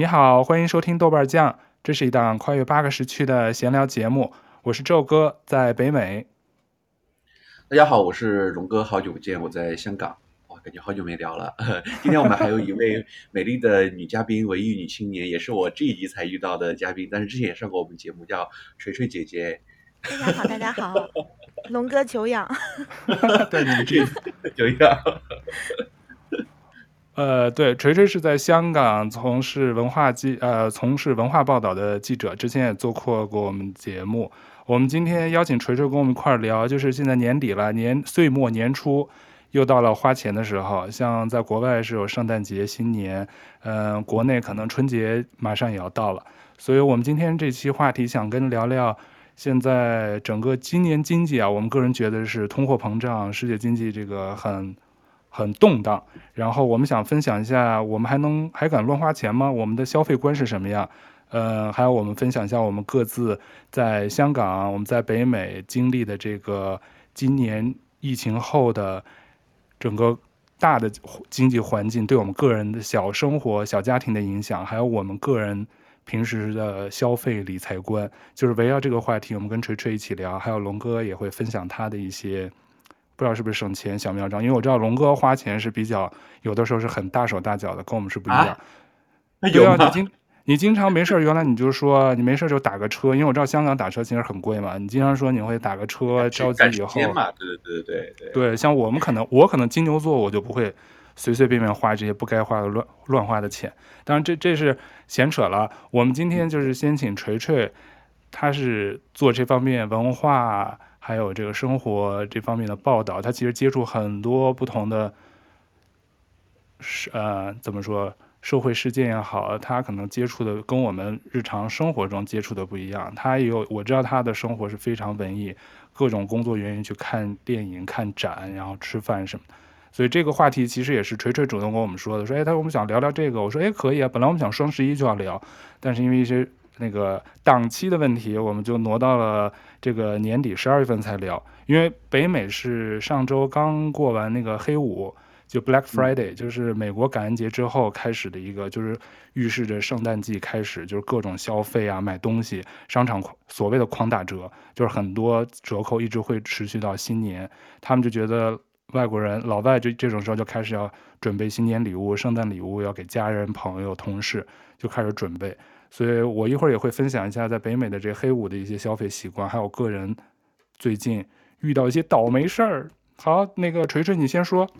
你好，欢迎收听豆瓣酱，这是一档跨越八个时区的闲聊节目。我是宙哥，在北美。大家好，我是龙哥，好久不见，我在香港。哇，感觉好久没聊了。今天我们还有一位美丽的女嘉宾，文艺女青年，也是我这一集才遇到的嘉宾，但是之前也上过我们节目，叫锤锤姐姐。大家好，大家好，龙哥久仰。对，你这久仰。呃，对，锤锤是在香港从事文化记呃从事文化报道的记者，之前也做过过我们节目。我们今天邀请锤锤跟我们一块儿聊，就是现在年底了，年岁末年初又到了花钱的时候。像在国外是有圣诞节、新年，嗯、呃，国内可能春节马上也要到了，所以我们今天这期话题想跟聊聊现在整个今年经济啊，我们个人觉得是通货膨胀，世界经济这个很。很动荡，然后我们想分享一下，我们还能还敢乱花钱吗？我们的消费观是什么样？呃，还有我们分享一下我们各自在香港、我们在北美经历的这个今年疫情后的整个大的经济环境对我们个人的小生活、小家庭的影响，还有我们个人平时的消费理财观，就是围绕这个话题，我们跟锤锤一起聊，还有龙哥也会分享他的一些。不知道是不是省钱小妙招，因为我知道龙哥花钱是比较有的时候是很大手大脚的，跟我们是不一样。那有啊，你经你经常没事，原来你就说你没事就打个车，因为我知道香港打车其实很贵嘛。你经常说你会打个车，着急以后。对对对对对。对，像我们可能我可能金牛座，我就不会随随便便花这些不该花的乱乱花的钱。当然这这是闲扯了。我们今天就是先请锤锤，他是做这方面文化。还有这个生活这方面的报道，他其实接触很多不同的，是呃怎么说社会事件也好，他可能接触的跟我们日常生活中接触的不一样。他也有我知道他的生活是非常文艺，各种工作原因去看电影、看展，然后吃饭什么的。所以这个话题其实也是锤锤主动跟我们说的，说哎，他说我们想聊聊这个，我说哎可以啊，本来我们想双十一就要聊，但是因为一些。那个档期的问题，我们就挪到了这个年底十二月份才聊。因为北美是上周刚过完那个黑五，就 Black Friday，就是美国感恩节之后开始的一个，就是预示着圣诞季开始，就是各种消费啊，买东西，商场所谓的狂打折，就是很多折扣一直会持续到新年。他们就觉得外国人老外就这种时候就开始要准备新年礼物、圣诞礼物，要给家人、朋友、同事就开始准备。所以我一会儿也会分享一下在北美的这黑五的一些消费习惯，还有个人最近遇到一些倒霉事儿。好，那个锤锤你先说。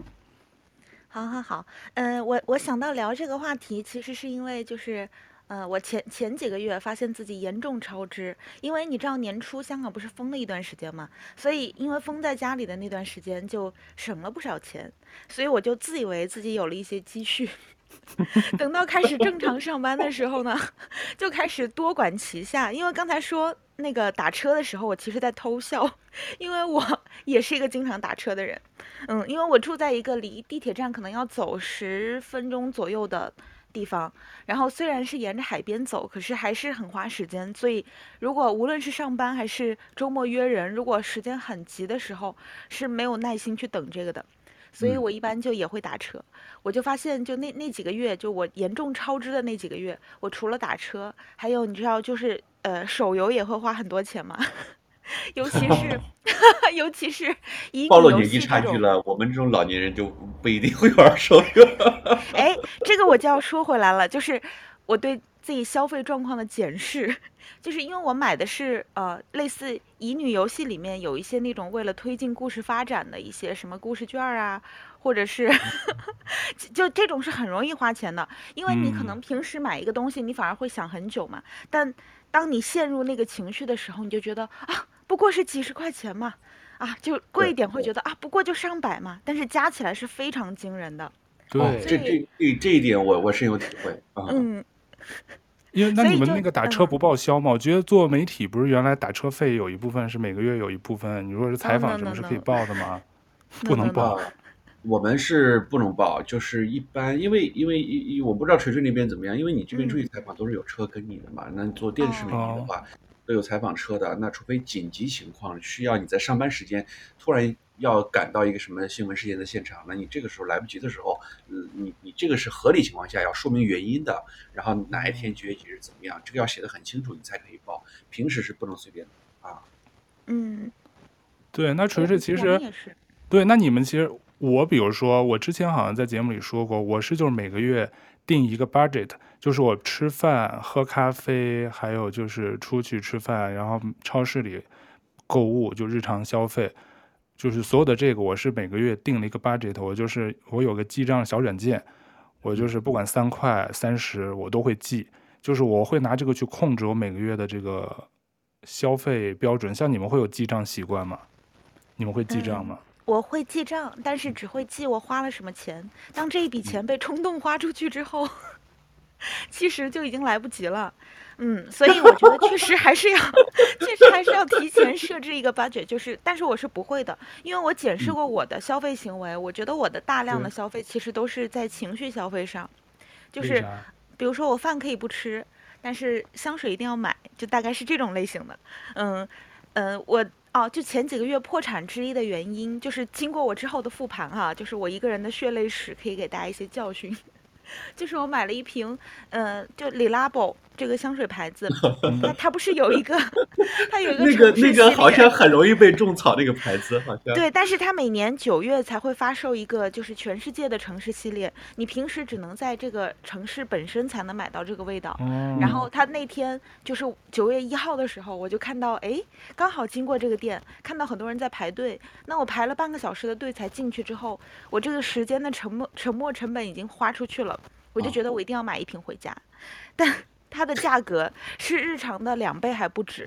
好好好，嗯、我我想到聊这个话题，其实是因为就是，呃，我前前几个月发现自己严重超支，因为你知道年初香港不是封了一段时间嘛，所以因为封在家里的那段时间就省了不少钱，所以我就自以为自己有了一些积蓄。等到开始正常上班的时候呢，就开始多管齐下。因为刚才说那个打车的时候，我其实在偷笑，因为我也是一个经常打车的人。嗯，因为我住在一个离地铁站可能要走十分钟左右的地方，然后虽然是沿着海边走，可是还是很花时间。所以如果无论是上班还是周末约人，如果时间很急的时候，是没有耐心去等这个的。所以我一般就也会打车，我就发现就那那几个月，就我严重超支的那几个月，我除了打车，还有你知道就是呃手游也会花很多钱嘛，尤其是 尤其是暴露年纪差距了，我们这种老年人就不一定会玩手游。哎，这个我就要说回来了，就是我对。自己消费状况的检视，就是因为我买的是呃类似乙女游戏里面有一些那种为了推进故事发展的一些什么故事券啊，或者是 就这种是很容易花钱的，因为你可能平时买一个东西你反而会想很久嘛，但当你陷入那个情绪的时候，你就觉得啊不过是几十块钱嘛，啊就贵一点会觉得啊不过就上百嘛，但是加起来是非常惊人的。对，哦、这这这这一点我我深有体会啊。嗯。因为那你们那个打车不报销吗？我觉得做媒体不是原来打车费有一部分是每个月有一部分，你如果是采访什么是可以报的吗？不能报。我们是不能报，就是一般，因为因为一我不知道锤锤那边怎么样，因为你这边出去采访都是有车跟你的嘛。那你做电视媒体的话，都有采访车的。那除非紧急情况需要你在上班时间突然要赶到一个什么新闻事件的现场，那你这个时候来不及的时候，嗯，你你这个是合理情况下要说明原因的，然后哪一天几月几日怎么样，这个要写的很清楚，你才可以报。平时是不能随便的啊。嗯，对，那锤锤其实，对，那你们其实我比如说，我之前好像在节目里说过，我是就是每个月定一个 budget，就是我吃饭、喝咖啡，还有就是出去吃饭，然后超市里购物，就日常消费。就是所有的这个，我是每个月定了一个 budget，我就是我有个记账小软件，我就是不管三块三十，我都会记，就是我会拿这个去控制我每个月的这个消费标准。像你们会有记账习惯吗？你们会记账吗？嗯，我会记账，但是只会记我花了什么钱。当这一笔钱被冲动花出去之后，其实就已经来不及了。嗯，所以我觉得确实还是要，确实还是要提前设置一个 budget，就是，但是我是不会的，因为我检视过我的消费行为，我觉得我的大量的消费其实都是在情绪消费上，就是，比如说我饭可以不吃，但是香水一定要买，就大概是这种类型的。嗯，呃，我哦，就前几个月破产之一的原因，就是经过我之后的复盘哈，就是我一个人的血泪史，可以给大家一些教训。就是我买了一瓶，呃，就 Le Labo 这个香水牌子，它它不是有一个，它有一个 那个那个好像很容易被种草那个牌子，好像对，但是它每年九月才会发售一个，就是全世界的城市系列，你平时只能在这个城市本身才能买到这个味道。嗯、然后它那天就是九月一号的时候，我就看到，哎，刚好经过这个店，看到很多人在排队，那我排了半个小时的队才进去之后，我这个时间的沉没沉没成本已经花出去了。我就觉得我一定要买一瓶回家，哦、但它的价格是日常的两倍还不止。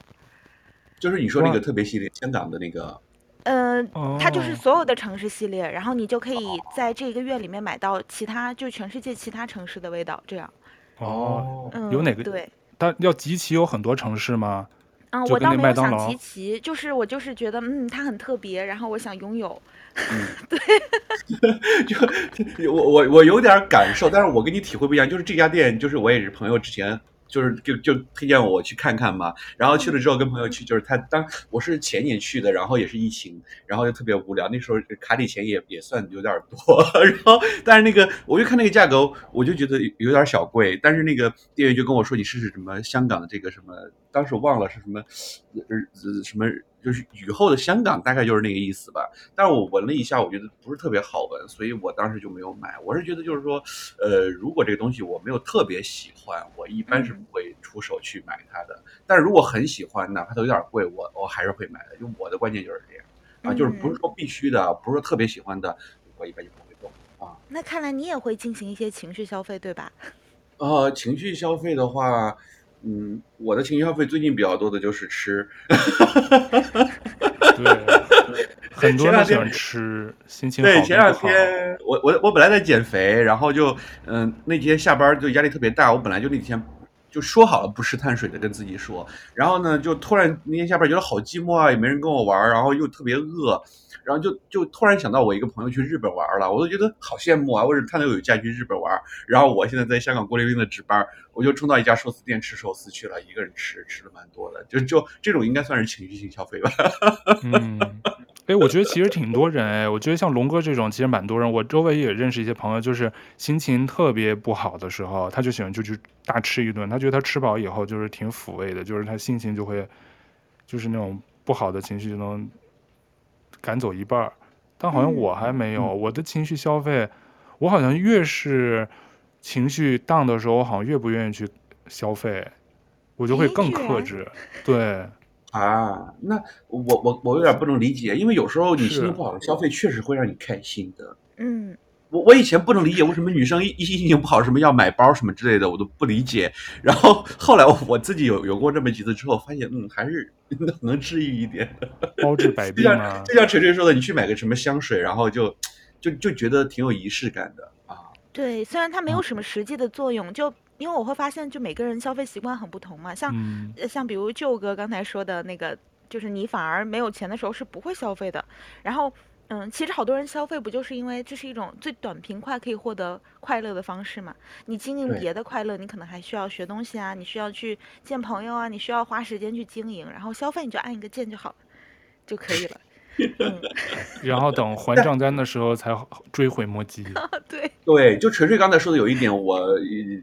就是你说那个特别系列，香港的那个。嗯、呃，它就是所有的城市系列，然后你就可以在这一个月里面买到其他，就全世界其他城市的味道，这样。哦，嗯，有哪个？对，它要集齐有很多城市吗？嗯，我倒没有想集齐，就是我就是觉得，嗯，它很特别，然后我想拥有。嗯，对，就我我我有点感受，但是我跟你体会不一样，就是这家店，就是我也是朋友之前。就是就就推荐我去看看嘛，然后去了之后跟朋友去，就是他当我是前年去的，然后也是疫情，然后就特别无聊，那时候卡里钱也也算有点多，然后但是那个我就看那个价格，我就觉得有点小贵，但是那个店员就跟我说，你试试什么香港的这个什么，当时我忘了是什么，呃什么。就是雨后的香港，大概就是那个意思吧。但是我闻了一下，我觉得不是特别好闻，所以我当时就没有买。我是觉得就是说，呃，如果这个东西我没有特别喜欢，我一般是不会出手去买它的。嗯、但是如果很喜欢，哪怕它有点贵，我我还是会买的。就我的观念就是这样啊，就是不是说必须的，不是说特别喜欢的，我一般就不会动啊。那看来你也会进行一些情绪消费，对吧？呃，情绪消费的话。嗯，我的情绪消费最近比较多的就是吃，对，很多人喜欢吃，心情好。对，前两天我我我本来在减肥，然后就嗯、呃、那天下班就压力特别大，我本来就那几天就说好了不吃碳水的，跟自己说，然后呢就突然那天下班觉得好寂寞啊，也没人跟我玩，然后又特别饿。然后就就突然想到我一个朋友去日本玩了，我都觉得好羡慕啊！为什么他能有假去日本玩？然后我现在在香港孤零零的值班，我就冲到一家寿司店吃寿司去了，一个人吃吃的蛮多的，就就这种应该算是情绪性消费吧。嗯，哎，我觉得其实挺多人哎，我觉得像龙哥这种其实蛮多人，我周围也认识一些朋友，就是心情特别不好的时候，他就喜欢就去大吃一顿，他觉得他吃饱以后就是挺抚慰的，就是他心情就会就是那种不好的情绪就能。赶走一半儿，但好像我还没有。嗯、我的情绪消费，我好像越是情绪 down 的时候，我好像越不愿意去消费，我就会更克制。对啊，那我我我有点不能理解，因为有时候你心情不好的消费确实会让你开心的。嗯。我我以前不能理解为什么女生一一心情不好什么要买包什么之类的，我都不理解。然后后来我我自己有有过这么几次之后，发现嗯还是 能治愈一点的，包治百病啊。就像锤锤说的，你去买个什么香水，然后就就就觉得挺有仪式感的啊。对，虽然它没有什么实际的作用，就因为我会发现，就每个人消费习惯很不同嘛。像、嗯、像比如舅哥刚才说的那个，就是你反而没有钱的时候是不会消费的，然后。嗯，其实好多人消费不就是因为这是一种最短平快可以获得快乐的方式嘛？你经营别的快乐，你可能还需要学东西啊，你需要去见朋友啊，你需要花时间去经营，然后消费你就按一个键就好了，就可以了。嗯，然后等还账单的时候才追悔莫及。对对，就锤锤刚才说的有一点我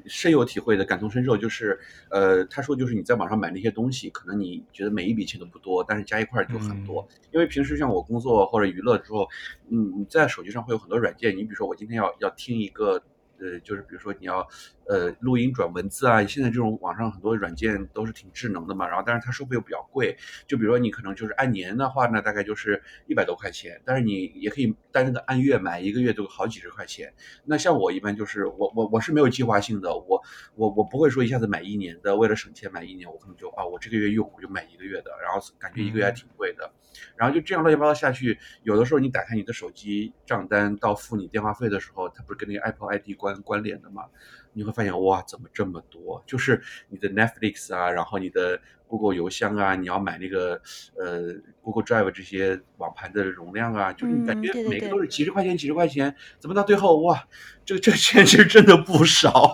深有体会的，感同身受，就是呃，他说就是你在网上买那些东西，可能你觉得每一笔钱都不多，但是加一块就很多。嗯、因为平时像我工作或者娱乐之后，嗯，你在手机上会有很多软件，你比如说我今天要要听一个。呃，就是比如说你要呃录音转文字啊，现在这种网上很多软件都是挺智能的嘛，然后但是它收费又比较贵，就比如说你可能就是按年的话呢，大概就是一百多块钱，但是你也可以单那个按月买，一个月都好几十块钱。那像我一般就是我我我是没有计划性的，我我我不会说一下子买一年的，为了省钱买一年，我可能就啊我这个月用我就买一个月的，然后感觉一个月还挺贵的。嗯然后就这样乱七八糟下去，有的时候你打开你的手机账单到付你电话费的时候，它不是跟那个 Apple ID 关关联的嘛？你会发现哇，怎么这么多？就是你的 Netflix 啊，然后你的 Google 邮箱啊，你要买那个呃 Google Drive 这些网盘的容量啊，就是你感觉每个都是几十块钱、几十块钱，怎么到最后哇，这个这钱其实真的不少，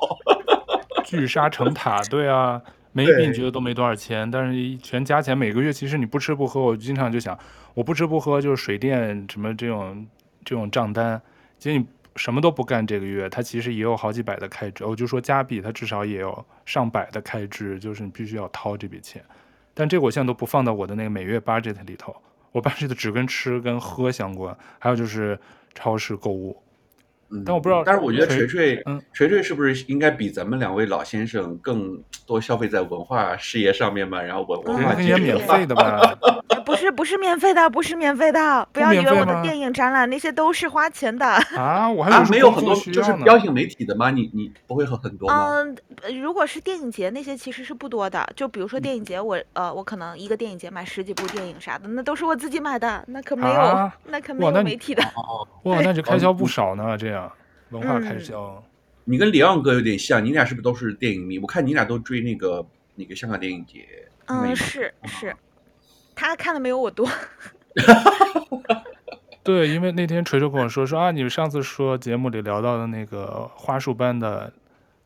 聚沙成塔，对啊。每一笔你觉得都没多少钱，但是全加起来每个月其实你不吃不喝，我经常就想，我不吃不喝就是水电什么这种这种账单，其实你什么都不干这个月，他其实也有好几百的开支。我就说加币，他至少也有上百的开支，就是你必须要掏这笔钱。但这个我现在都不放到我的那个每月 budget 里头，我 budget 只跟吃跟喝相关，还有就是超市购物。嗯，但我不知道，但是我觉得锤锤，嗯，锤锤是不是应该比咱们两位老先生更多消费在文化事业上面嘛？然后文文化也免费的吧？不是不是免费的，不是免费的，不要以为我的电影展览那些都是花钱的啊！我还有、啊、没有很多就是邀请媒体的吗？你你不会很很多吗？嗯，如果是电影节那些其实是不多的，就比如说电影节我，我呃我可能一个电影节买十几部电影啥的，那都是我自己买的，那可没有，啊、那可没有媒体的。哇，那就开销不少呢，这样文化开销。嗯、你跟李昂哥有点像，你俩是不是都是电影迷？我看你俩都追那个那个香港电影节。嗯，是是。他看的没有我多，对，因为那天锤锤跟我说说啊，你们上次说节目里聊到的那个花束般的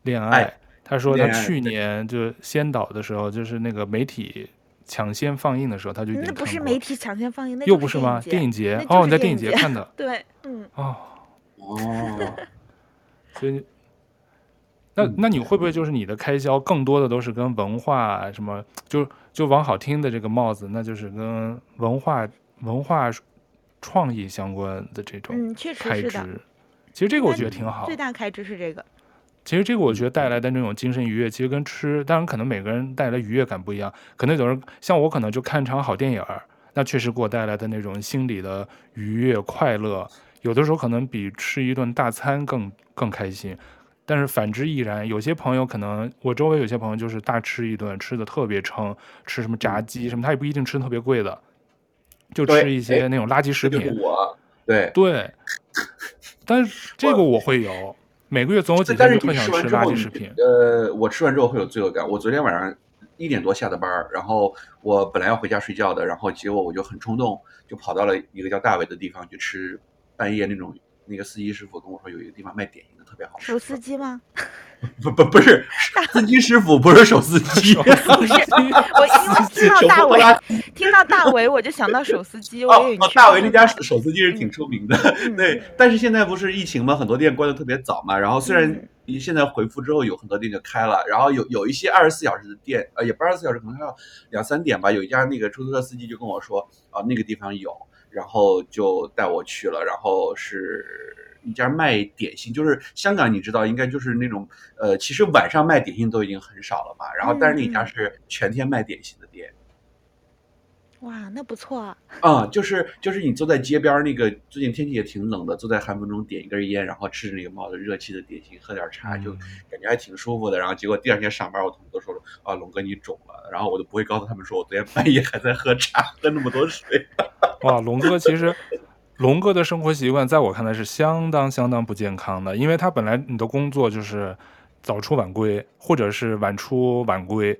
恋爱，爱他说他去年就先导的时候，就是那个媒体抢先放映的时候，他就那不是媒体抢先放映，那又不是吗？电影节。哦，你在电影节。看的，对，嗯，哦。哦，所以。那那你会不会就是你的开销更多的都是跟文化什么，就就往好听的这个帽子，那就是跟文化文化创意相关的这种嗯，确实是的。其实这个我觉得挺好。最大开支是这个。其实这个我觉得带来的那种精神愉悦，其实跟吃，当然可能每个人带来愉悦感不一样。可能有人像我，可能就看场好电影，那确实给我带来的那种心理的愉悦快乐，有的时候可能比吃一顿大餐更更开心。但是反之亦然，有些朋友可能，我周围有些朋友就是大吃一顿，吃的特别撑，吃什么炸鸡什么，他也不一定吃特别贵的，就吃一些那种垃圾食品。对对，但是 这个我会有，每个月总有几天就特想吃垃圾食品。呃，我吃完之后会有罪恶感。我昨天晚上一点多下的班，然后我本来要回家睡觉的，然后结果我就很冲动，就跑到了一个叫大伟的地方去吃半夜那种。那个司机师傅跟我说，有一个地方卖点心别好吃。手撕鸡吗？不不不是，司机师傅不是手撕鸡。不是，我因为听到大伟，听到大伟我就想到手撕鸡。哦哦，大伟那家手撕鸡是挺出名的，嗯、对。但是现在不是疫情嘛，很多店关的特别早嘛。然后虽然现在回复之后有很多店就开了，然后有有一些二十四小时的店，呃，也不二十四小时，可能要两三点吧。有一家那个出租车司机就跟我说，啊，那个地方有。然后就带我去了，然后是一家卖点心，就是香港你知道应该就是那种呃，其实晚上卖点心都已经很少了嘛，然后但是那家是全天卖点心的店。哇，那不错啊！啊、嗯，就是就是你坐在街边那个，最近天气也挺冷的，坐在寒风中点一根烟，然后吃着那个冒着热气的点心，喝点茶，就感觉还挺舒服的。然后结果第二天上班，我同事都说了啊，龙哥你肿了，然后我就不会告诉他们说我昨天半夜还在喝茶，喝那么多水。哇，龙哥其实龙哥的生活习惯在我看来是相当相当不健康的，因为他本来你的工作就是早出晚归，或者是晚出晚归。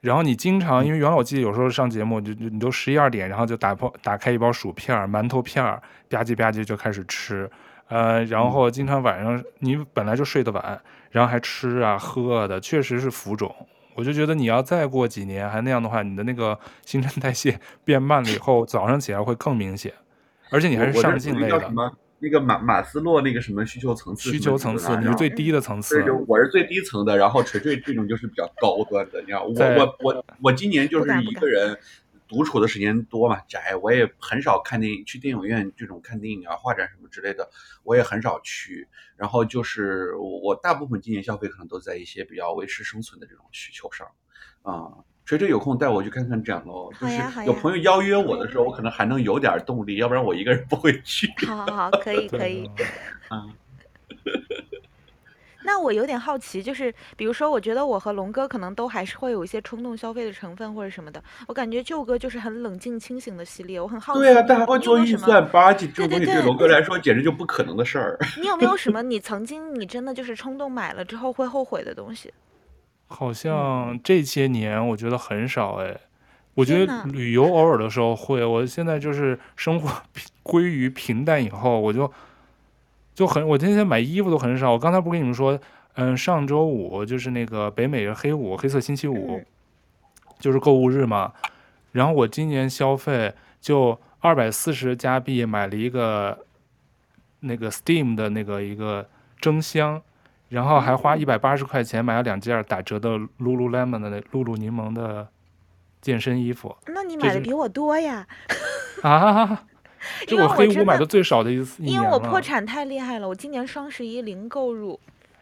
然后你经常，因为原来我记得有时候上节目就就你都十一二点，然后就打破打开一包薯片、馒头片，吧唧吧唧就开始吃，呃，然后经常晚上你本来就睡得晚，然后还吃啊喝的，确实是浮肿。我就觉得你要再过几年还那样的话，你的那个新陈代谢变慢了以后，早上起来会更明显，而且你还是上进类的。那个马马斯洛那个什么需求层次，需求层次，你是最低的层次。我是最低层的，然后锤锤这种就是比较高端的。你看，我我我我今年就是一个人独处的时间多嘛，宅，我也很少看电影，去电影院这种看电影啊、画展什么之类的，我也很少去。然后就是我大部分今年消费可能都在一些比较维持生存的这种需求上，啊、嗯。锤锤有空带我去看看展喽，就是有朋友邀约我的时候，我可能还能有点动力，要不然我一个人不会去。好好好，可以 可以。嗯。那我有点好奇，就是比如说，我觉得我和龙哥可能都还是会有一些冲动消费的成分或者什么的。我感觉舅哥就是很冷静清醒的系列，我很好奇。对啊，但还会做预算 budget，这种东西对龙哥来说简直就不可能的事儿。你有没有什么你曾经你真的就是冲动买了之后会后悔的东西？好像这些年我觉得很少哎，我觉得旅游偶尔的时候会。我现在就是生活 归于平淡以后，我就就很我今天买衣服都很少。我刚才不跟你们说，嗯，上周五就是那个北美的黑五，黑色星期五，就是购物日嘛。然后我今年消费就二百四十加币买了一个那个 Steam 的那个一个蒸箱。然后还花一百八十块钱买了两件打折的 Lululemon 的露露柠檬的健身衣服。那你买的比我多呀？啊！这我黑五买的最少的一次。因为我破产太厉害了，我今年双十一零购入。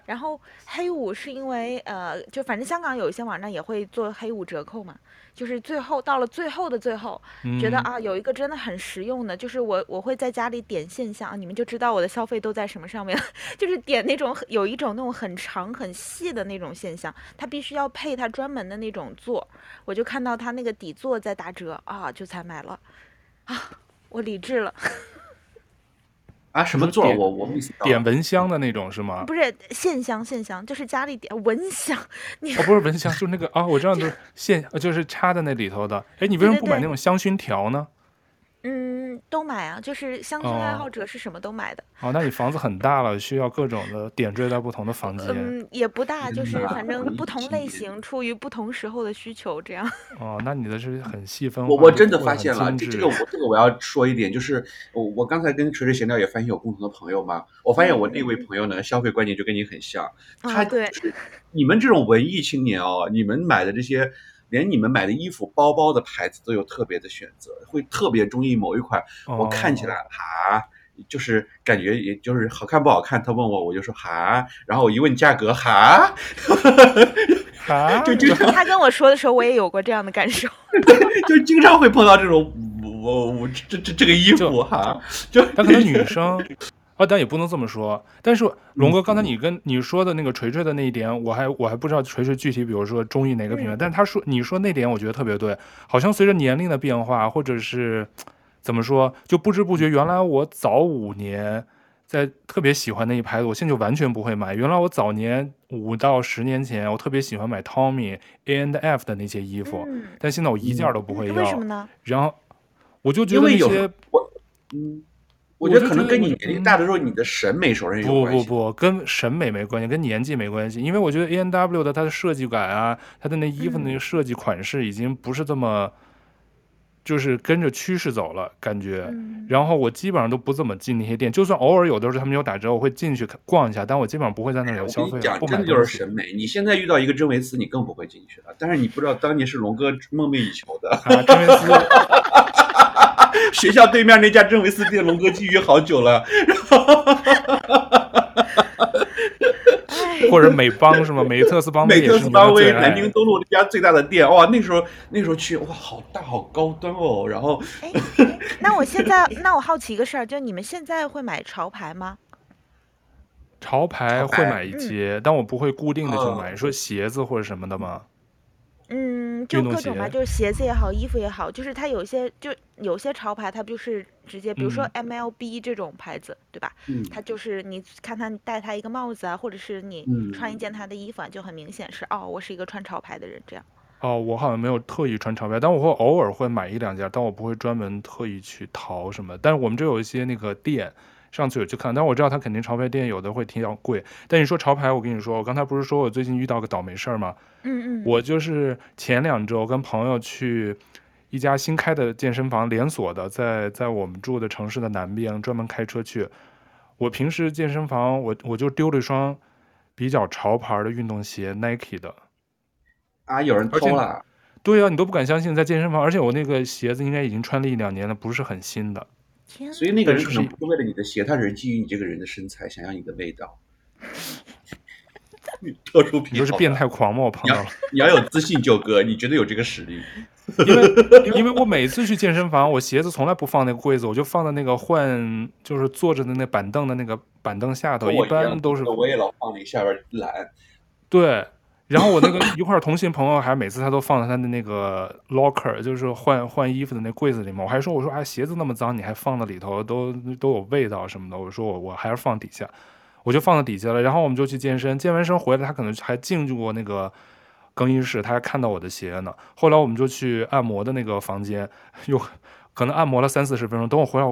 然后黑五是因为呃，就反正香港有一些网站也会做黑五折扣嘛。就是最后到了最后的最后，嗯、觉得啊有一个真的很实用的，就是我我会在家里点现象，你们就知道我的消费都在什么上面，就是点那种有一种那种很长很细的那种现象，它必须要配它专门的那种座，我就看到它那个底座在打折啊，就才买了，啊，我理智了。啊，什么座？我我点蚊香的那种是吗？不是线香，线香就是家里点蚊香。你哦，不是蚊香，就是那个啊，我知道，就是线，就是插在那里头的。哎，你为什么不买那种香薰条呢？嗯，都买啊，就是乡村爱好者是什么都买的。哦，那你房子很大了，需要各种的点缀在不同的房间。嗯，也不大，就是反正不同类型，出于不同时候的需求这样。哦，那你的是很细分。我我真的发现了，这这个我这个我要说一点，就是我我刚才跟锤锤闲聊也发现有共同的朋友嘛。我发现我那位朋友呢，消费观念就跟你很像。他对，你们这种文艺青年哦，你们买的这些。连你们买的衣服、包包的牌子都有特别的选择，会特别中意某一款。我看起来哈，就是感觉也就是好看不好看，他问我，我就说哈，然后我一问价格哈，哈，就经常他跟我说的时候，我也有过这样的感受，就经常会碰到这种我我这这这个衣服哈，就他可能女生。啊，但也不能这么说。但是龙哥，刚才你跟你说的那个锤锤的那一点，我还我还不知道锤锤具体，比如说中意哪个品牌。嗯、但是他说你说那点，我觉得特别对。好像随着年龄的变化，或者是怎么说，就不知不觉，原来我早五年在特别喜欢那一牌子，我现在就完全不会买。原来我早年五到十年前，我特别喜欢买 Tommy A and F 的那些衣服，嗯、但现在我一件都不会要。为什么呢？然后我就觉得那些我嗯。我觉得可能跟你年龄大的时候，你的审美首先有关系。不不不，跟审美没关系，跟年纪没关系。因为我觉得 A N W 的它的设计感啊，它的那衣服那个设计款式已经不是这么，就是跟着趋势走了感觉。然后我基本上都不怎么进那些店，就算偶尔有的时候他们有打折，我会进去逛一下，但我基本上不会在那里有消费。讲，真的就是审美。你现在遇到一个真维斯，你更不会进去了。但是你不知道，当年是龙哥梦寐以求的。啊，真维斯。学校对面那家真维斯店，龙哥觊觎好久了。或者美邦是吗？美特斯邦威，美特斯邦威，南京东路那家最大的店，哇，那时候那时候去，哇，好大，好高端哦。然后，那我现在，那我好奇一个事儿，就你们现在会买潮牌吗？潮牌会买一些，嗯、但我不会固定的去买。嗯、说鞋子或者什么的吗？嗯，就各种吧，就是鞋子也好，衣服也好，就是它有些就有些潮牌，它不就是直接，比如说 MLB 这种牌子，嗯、对吧？嗯，它就是你看它戴它一个帽子啊，或者是你穿一件它的衣服啊，就很明显是哦，我是一个穿潮牌的人这样。哦，我好像没有特意穿潮牌，但我会偶尔会买一两件，但我不会专门特意去淘什么。但是我们这有一些那个店，上次有去看，但我知道他肯定潮牌店有的会挺贵。但你说潮牌，我跟你说，我刚才不是说我最近遇到个倒霉事儿吗？嗯嗯，我就是前两周跟朋友去一家新开的健身房，连锁的，在在我们住的城市的南边，专门开车去。我平时健身房，我我就丢了一双比较潮牌的运动鞋，Nike 的。啊，有人偷了？对呀、啊，你都不敢相信，在健身房，而且我那个鞋子应该已经穿了一两年了，不是很新的。天，所以那个人可能不是为了你的鞋，他只是基于你这个人的身材，想要你的味道。特殊癖好，你就是变态狂吗？我碰到了。你要有自信，九哥，你绝对有这个实力。因为因为我每次去健身房，我鞋子从来不放那个柜子，我就放在那个换，就是坐着的那板凳的那个板凳下头，一般都是。我也老放那下边懒。对。然后我那个一块同行朋友还每次他都放在他的那个 locker，就是换换衣服的那柜子里面。我还说我说哎，鞋子那么脏，你还放在里头，都都有味道什么的。我说我我还是放底下，我就放在底下了。然后我们就去健身，健完身回来，他可能还进去过那个更衣室，他还看到我的鞋呢。后来我们就去按摩的那个房间，又可能按摩了三四十分钟。等我回来，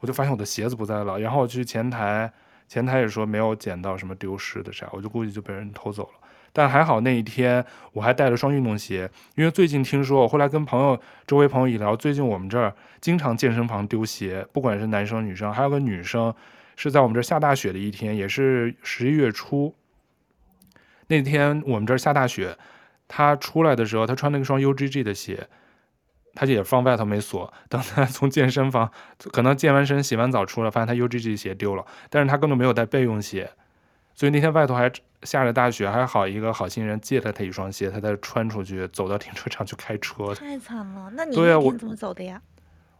我就发现我的鞋子不在了。然后我去前台，前台也说没有捡到什么丢失的啥，我就估计就被人偷走了。但还好那一天我还带了双运动鞋，因为最近听说，我后来跟朋友周围朋友一聊，最近我们这儿经常健身房丢鞋，不管是男生女生，还有个女生是在我们这儿下大雪的一天，也是十一月初，那天我们这儿下大雪，她出来的时候，她穿了一双 UGG 的鞋，她也放外头没锁，等她从健身房可能健完身洗完澡出来，发现她 UGG 鞋丢了，但是她根本没有带备用鞋。所以那天外头还下着大雪，还好一个好心人借了他一双鞋，他再穿出去，走到停车场去开车。太惨了，那你那天怎么走的呀？啊、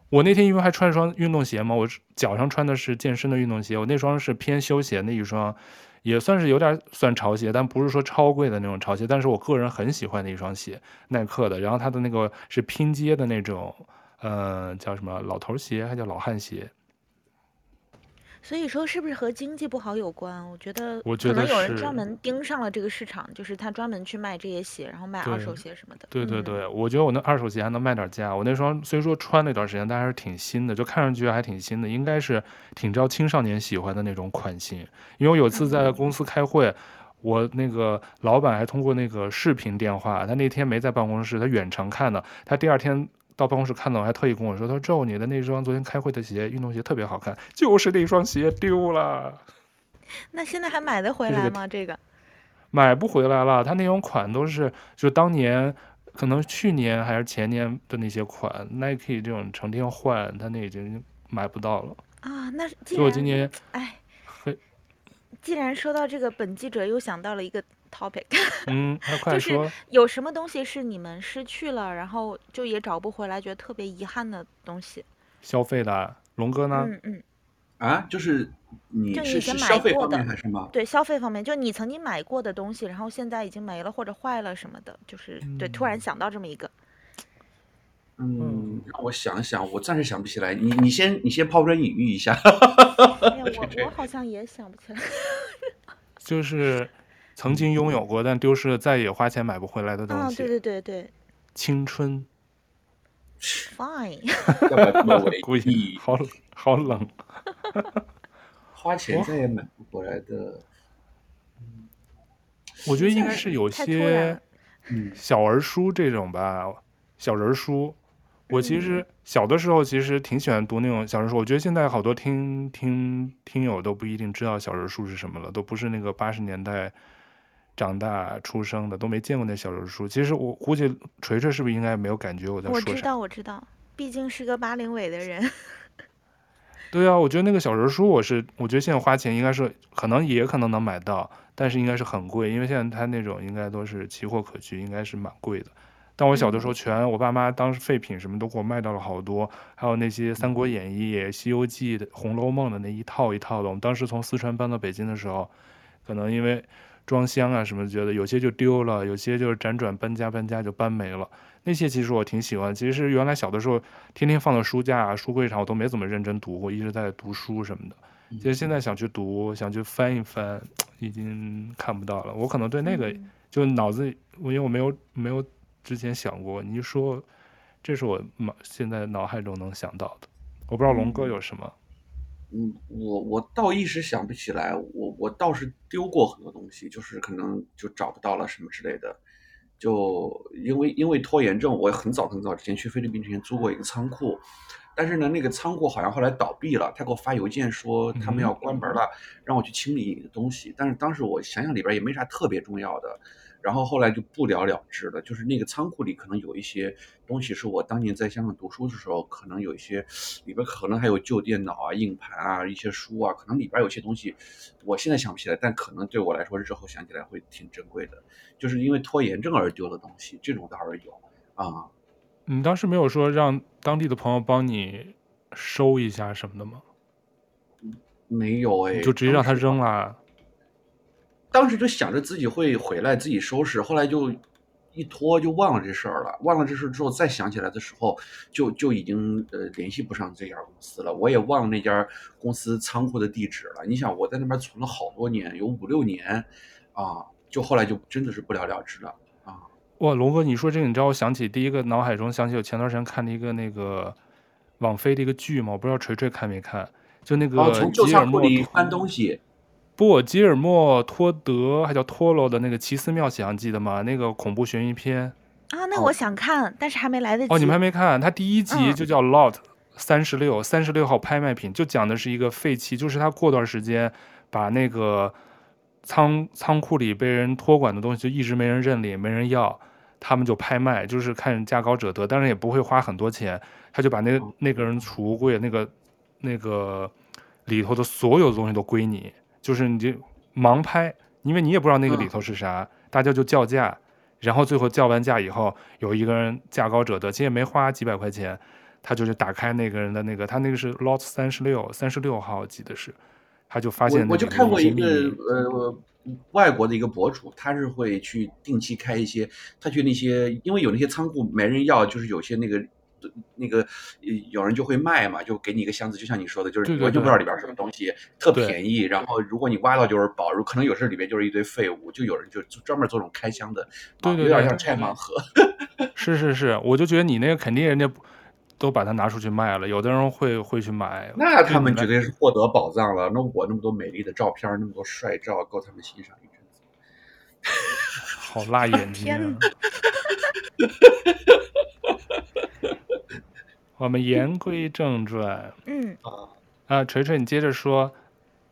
我，那天因为还穿一双运动鞋嘛，我脚上穿的是健身的运动鞋，我那双是偏休闲的一双，也算是有点算潮鞋，但不是说超贵的那种潮鞋，但是我个人很喜欢的一双鞋，耐克的。然后它的那个是拼接的那种，呃，叫什么老头鞋，还叫老汉鞋。所以说，是不是和经济不好有关？我觉得我觉得可能有人专门盯上了这个市场，就是他专门去卖这些鞋，然后卖二手鞋什么的。对对对，嗯、我觉得我那二手鞋还能卖点价。我那双虽说穿了一段时间，但还是挺新的，就看上去还挺新的，应该是挺招青少年喜欢的那种款型。因为我有次在公司开会，嗯、我那个老板还通过那个视频电话，他那天没在办公室，他远程看的，他第二天。到办公室看到，还特意跟我说：“他说赵，你的那双昨天开会的鞋，运动鞋特别好看，就是那双鞋丢了。”那现在还买得回来吗？这个买不回来了。他那种款都是，就当年可能去年还是前年的那些款，Nike 这种成天换，他那已经买不到了啊。那所以我今年哎，既然说到这个，本记者又想到了一个。Topic，嗯，快说，就是有什么东西是你们失去了，然后就也找不回来，觉得特别遗憾的东西。消费的，龙哥呢？嗯嗯。啊，就是你是就以前买过的消费方面还是吗？对，消费方面，就你曾经买过的东西，然后现在已经没了或者坏了什么的，就是、嗯、对，突然想到这么一个。嗯，让我想想，我暂时想不起来。你你先你先抛砖引玉一下。哎呀，我 我好像也想不起来。就是。曾经拥有过，但丢失了，再也花钱买不回来的东西。啊，对对对对，青春。Fine。故 意，好冷，好冷。花钱再也买不回来的。我觉得应该是有些，嗯，小儿书这种吧，小人书。我其实小的时候其实挺喜欢读那种小人书。我觉得现在好多听听听友都不一定知道小人书是什么了，都不是那个八十年代。长大出生的都没见过那小人书，其实我估计锤锤是不是应该没有感觉我在说啥？我知道，我知道，毕竟是个八零尾的人。对啊，我觉得那个小人书，我是我觉得现在花钱应该是可能也可能能买到，但是应该是很贵，因为现在他那种应该都是奇货可居，应该是蛮贵的。但我小的时候全，全我爸妈当时废品什么都给我卖到了好多，还有那些《三国演义》《西游记》的《红楼梦》的那一套一套的。我们当时从四川搬到北京的时候，可能因为。装箱啊什么，觉得有些就丢了，有些就是辗转搬家搬家就搬没了。那些其实我挺喜欢。其实原来小的时候，天天放到书架啊、书柜上，我都没怎么认真读过，一直在读书什么的。其实现在想去读，想去翻一翻，已经看不到了。我可能对那个就脑子，因为我没有没有之前想过。你一说，这是我脑现在脑海中能想到的。我不知道龙哥有什么。嗯，我我倒一时想不起来，我我倒是丢过很多东西，就是可能就找不到了什么之类的，就因为因为拖延症，我很早很早之前去菲律宾之前租过一个仓库，但是呢，那个仓库好像后来倒闭了，他给我发邮件说他们要关门了，让我去清理东西，但是当时我想想里边也没啥特别重要的。然后后来就不了了之了，就是那个仓库里可能有一些东西，是我当年在香港读书的时候，可能有一些里边可能还有旧电脑啊、硬盘啊、一些书啊，可能里边有些东西，我现在想不起来，但可能对我来说日后想起来会挺珍贵的，就是因为拖延症而丢的东西，这种倒是有啊。你当时没有说让当地的朋友帮你收一下什么的吗？没有哎，就直接让他扔了。当时就想着自己会回来自己收拾，后来就一拖就忘了这事儿了。忘了这事之后再想起来的时候，就就已经呃联系不上这家公司了。我也忘了那家公司仓库的地址了。你想我在那边存了好多年，有五六年啊，就后来就真的是不了了之了啊。哇，龙哥，你说这个，你知道我想起第一个脑海中想起我前段时间看的一个那个网飞的一个剧嘛？我不知道锤锤看没看？就那个从旧仓库里翻东西。不，吉尔莫托德还叫托罗的那个奇思妙想，记得吗？那个恐怖悬疑片啊，那我想看，哦、但是还没来得及。哦，你们还没看？它第一集就叫 Lot 三十六，三十六号拍卖品，就讲的是一个废弃，就是他过段时间把那个仓仓库里被人托管的东西就一直没人认领，没人要，他们就拍卖，就是看价高者得，当然也不会花很多钱，他就把那那个人储物柜那个那个里头的所有东西都归你。就是你就盲拍，因为你也不知道那个里头是啥，嗯、大家就叫价，然后最后叫完价以后，有一个人价高者得，其实也没花几百块钱，他就是打开那个人的那个，他那个是 lot 三十六，三十六号，我记得是，他就发现那个。我就看过一个呃外国的一个博主，他是会去定期开一些，他去那些，因为有那些仓库没人要，就是有些那个。那个有人就会卖嘛，就给你一个箱子，就像你说的，就是完全不知道里边什么东西，对对对，特便宜。然后如果你挖到就是宝，可能有时候里边就是一堆废物，就有人就专门做这种开箱的，对，对，对，有点像拆盲盒。是是是，我就觉得你那个肯定人家都把它拿出去卖了，有的人会会去买。那他们绝对是获得宝藏了。那我那么多美丽的照片，那么多帅照，够他们欣赏一阵子。好辣眼睛啊！我们言归正传，嗯。啊，锤锤，你接着说，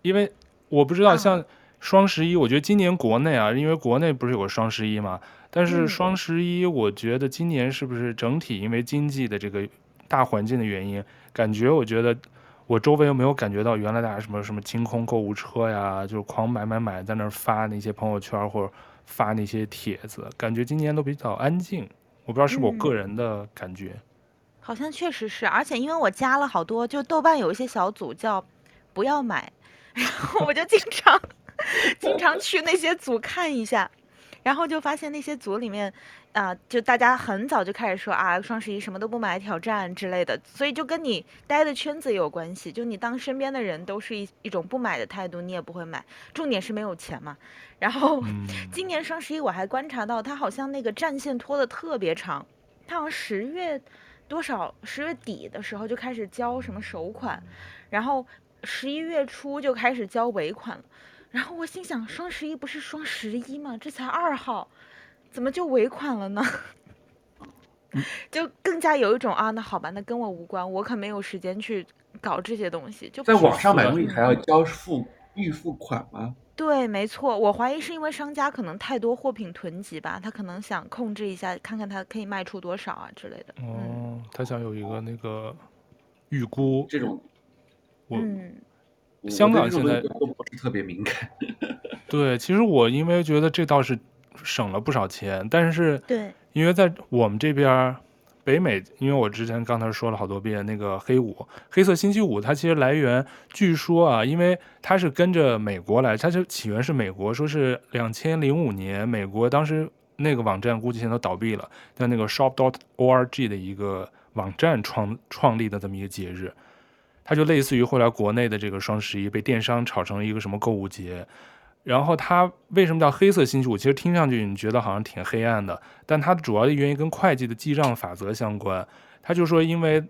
因为我不知道像双十一，我觉得今年国内啊，因为国内不是有个双十一嘛，但是双十一，我觉得今年是不是整体因为经济的这个大环境的原因，感觉我觉得我周围又没有感觉到原来大家什么什么清空购物车呀，就是狂买买买，在那儿发那些朋友圈或者发那些帖子，感觉今年都比较安静，我不知道是我个人的感觉。嗯好像确实是，而且因为我加了好多，就豆瓣有一些小组叫“不要买”，然后我就经常经常 去那些组看一下，然后就发现那些组里面啊、呃，就大家很早就开始说啊，双十一什么都不买挑战之类的，所以就跟你待的圈子也有关系。就你当身边的人都是一一种不买的态度，你也不会买。重点是没有钱嘛。然后今年双十一我还观察到，他好像那个战线拖得特别长，他好像十月。多少十月底的时候就开始交什么首款，然后十一月初就开始交尾款了，然后我心想，双十一不是双十一吗？这才二号，怎么就尾款了呢？就更加有一种啊，那好吧，那跟我无关，我可没有时间去搞这些东西。就在网上买东西还要交付预付款吗？对，没错，我怀疑是因为商家可能太多货品囤积吧，他可能想控制一下，看看他可以卖出多少啊之类的。哦，嗯、他想有一个那个预估这种。我，香港现在都不是特别敏感。对，其实我因为觉得这倒是省了不少钱，但是对，因为在我们这边。北美，因为我之前刚才说了好多遍，那个黑五、黑色星期五，它其实来源据说啊，因为它是跟着美国来，它就起源是美国，说是两千零五年，美国当时那个网站估计现在都倒闭了，在那个 shop.dot.org 的一个网站创创立的这么一个节日，它就类似于后来国内的这个双十一被电商炒成了一个什么购物节。然后它为什么叫黑色星期五？其实听上去你觉得好像挺黑暗的，但它主要的原因跟会计的记账法则相关。他就说，因为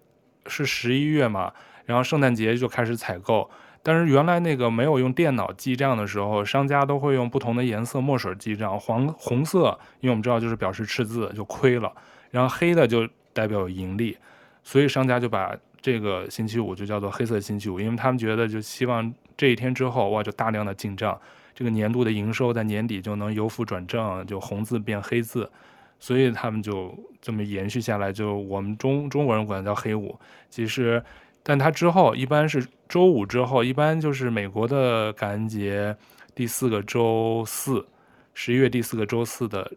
是十一月嘛，然后圣诞节就开始采购。但是原来那个没有用电脑记账的时候，商家都会用不同的颜色墨水记账，黄红色，因为我们知道就是表示赤字就亏了，然后黑的就代表有盈利，所以商家就把这个星期五就叫做黑色星期五，因为他们觉得就希望这一天之后哇就大量的进账，这个年度的营收在年底就能由负转正，就红字变黑字，所以他们就这么延续下来，就我们中中国人管它叫黑五，其实。但它之后一般是周五之后，一般就是美国的感恩节第四个周四，十一月第四个周四的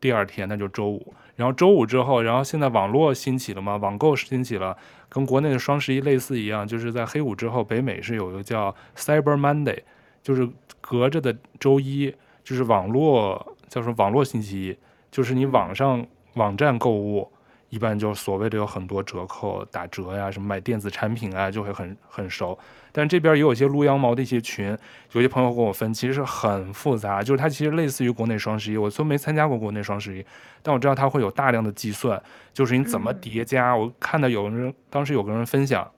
第二天，那就周五。然后周五之后，然后现在网络兴起了嘛，网购兴起了，跟国内的双十一类似一样，就是在黑五之后，北美是有一个叫 Cyber Monday，就是隔着的周一，就是网络叫什么网络星期一，就是你网上网站购物。一般就所谓的有很多折扣、打折呀，什么买电子产品啊，就会很很熟。但这边也有一些撸羊毛的一些群，有些朋友跟我分，其实是很复杂，就是它其实类似于国内双十一。我虽没参加过国内双十一，但我知道它会有大量的计算，就是你怎么叠加。我看到有人当时有个人分享，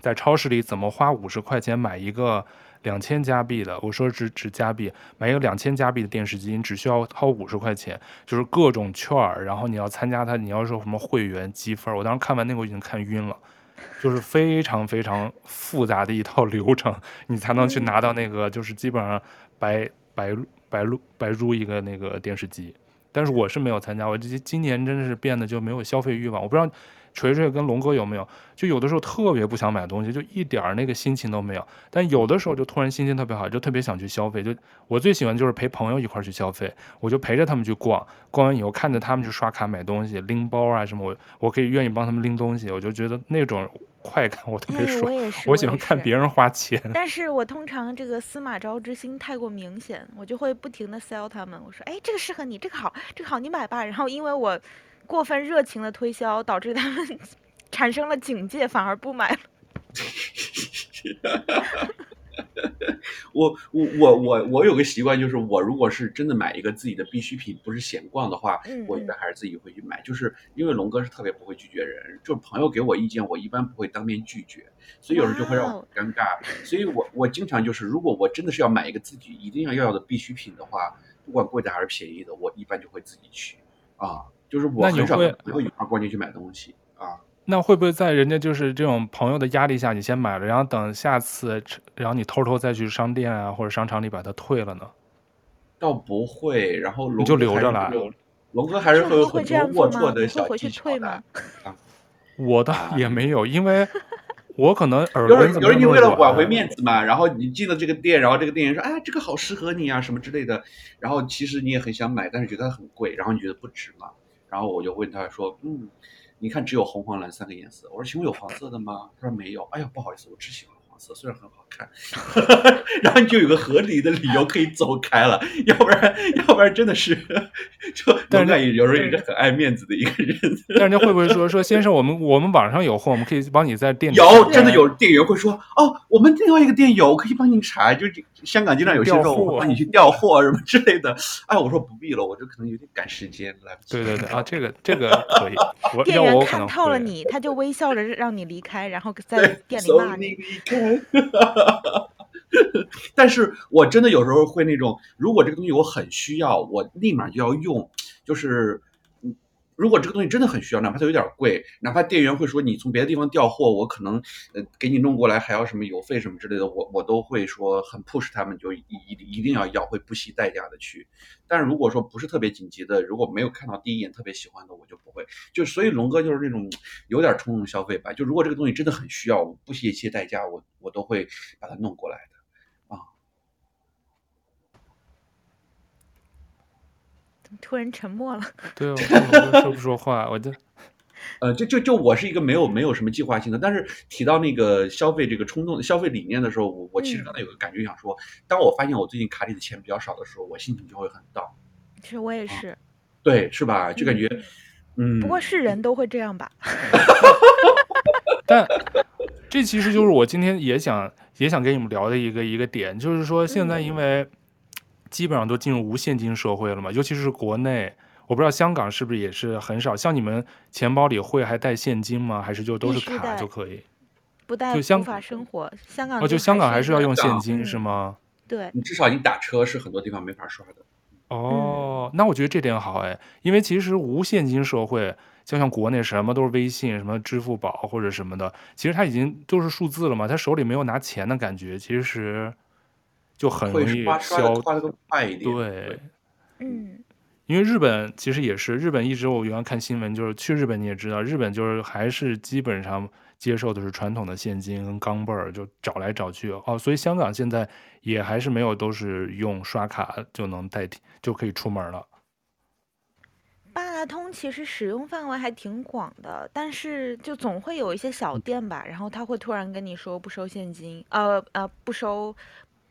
在超市里怎么花五十块钱买一个。两千加币的，我说只只加币，买一个两千加币的电视机，你只需要掏五十块钱，就是各种券儿，然后你要参加它，你要说什么会员积分，我当时看完那个我已经看晕了，就是非常非常复杂的一套流程，你才能去拿到那个，就是基本上白白白入白入一个那个电视机，但是我是没有参加，我这今年真的是变得就没有消费欲望，我不知道。锤锤跟龙哥有没有？就有的时候特别不想买东西，就一点儿那个心情都没有。但有的时候就突然心情特别好，就特别想去消费。就我最喜欢就是陪朋友一块儿去消费，我就陪着他们去逛，逛完以后看着他们去刷卡买东西、拎包啊什么，我我可以愿意帮他们拎东西，我就觉得那种快感我特别爽。哎，我也是，我喜欢看别人花钱。但是我通常这个司马昭之心太过明显，我就会不停的 sell 他们。我说，哎，这个适合你，这个好，这个好，你买吧。然后因为我。过分热情的推销导致他们 产生了警戒，反而不买了。我我我我我有个习惯，就是我如果是真的买一个自己的必需品，不是闲逛的话，嗯、我一般还是自己会去买。就是因为龙哥是特别不会拒绝人，就是朋友给我意见，我一般不会当面拒绝，所以有时候就会让我尴尬。所以我我经常就是，如果我真的是要买一个自己一定要要的必需品的话，不管贵的还是便宜的，我一般就会自己去啊。就是我很少会会一块儿过去去买东西啊。那会不会在人家就是这种朋友的压力下，你先买了，然后等下次，然后你偷偷再去商店啊或者商场里把它退了呢？倒不会，然后龙你就留着了。龙哥还是会有很多龌龊的小技巧的。啊，我倒也没有，因为。我可能耳有人有人，你为了挽回面子嘛，然后你进了这个店，然后这个店员说，哎，这个好适合你啊，什么之类的，然后其实你也很想买，但是觉得它很贵，然后你觉得不值嘛，然后我就问他说，嗯，你看只有红黄蓝三个颜色，我说请问有黄色的吗？他说没有，哎呀，不好意思，我只喜欢黄色，虽然很好看，然后你就有个合理的理由可以走开了，要不然要不然真的是就但是有时候也是很爱面子的一个人，但人家会不会说说先生，我们我们网上有货，我们可以帮你在店里有真的有店员会说哦，我们另外一个店有，可以帮你查，就香港经常有些时候我帮你去调货什么之类的，哎，我说不必了，我就可能有点赶时间来不及。对对对啊，这个这个可以，我店员看透了你，他就微笑着让你离开，然后 在店里骂你。但是我真的有时候会那种，如果这个东西我很需要，我立马就要用。就是，如果这个东西真的很需要，哪怕它有点贵，哪怕店员会说你从别的地方调货，我可能呃给你弄过来还要什么邮费什么之类的，我我都会说很 push 他们，就一一一定要要，会不惜代价的去。但是如果说不是特别紧急的，如果没有看到第一眼特别喜欢的，我就不会。就所以龙哥就是那种有点冲动消费吧。就如果这个东西真的很需要，不惜一切代价，我我都会把它弄过来的。突然沉默了。对，我说不说话，我就，呃，就就就我是一个没有没有什么计划性的，但是提到那个消费这个冲动消费理念的时候，我我其实刚才有个感觉想说，嗯、当我发现我最近卡里的钱比较少的时候，我心情就会很 down。其实我也是。啊、对，是吧？就感觉，嗯。嗯，不过是人都会这样吧。但这其实就是我今天也想也想跟你们聊的一个一个点，就是说现在因为。嗯基本上都进入无现金社会了嘛，尤其是国内，我不知道香港是不是也是很少。像你们钱包里会还带现金吗？还是就都是卡就可以？不带就香无法生活，香港哦，就香港还是要用现嗯金是吗？对，你至少你打车是很多地方没法刷的。哦，那我觉得这点好哎，因为其实无现金社会，就像国内什么都是微信、什么支付宝或者什么的，其实他已经都是数字了嘛，他手里没有拿钱的感觉，其实就很容易消。刷的更快一点。对，嗯因为日本其实也是，日本一直我原来看新闻，就是去日本你也知道，日本就是还是基本上接受的是传统的现金跟钢镚儿，就找来找去哦，所以香港现在也还是没有都是用刷卡就能代替就可以出门了。八达通其实使用范围还挺广的，但是就总会有一些小店吧，然后他会突然跟你说不收现金，呃呃不收。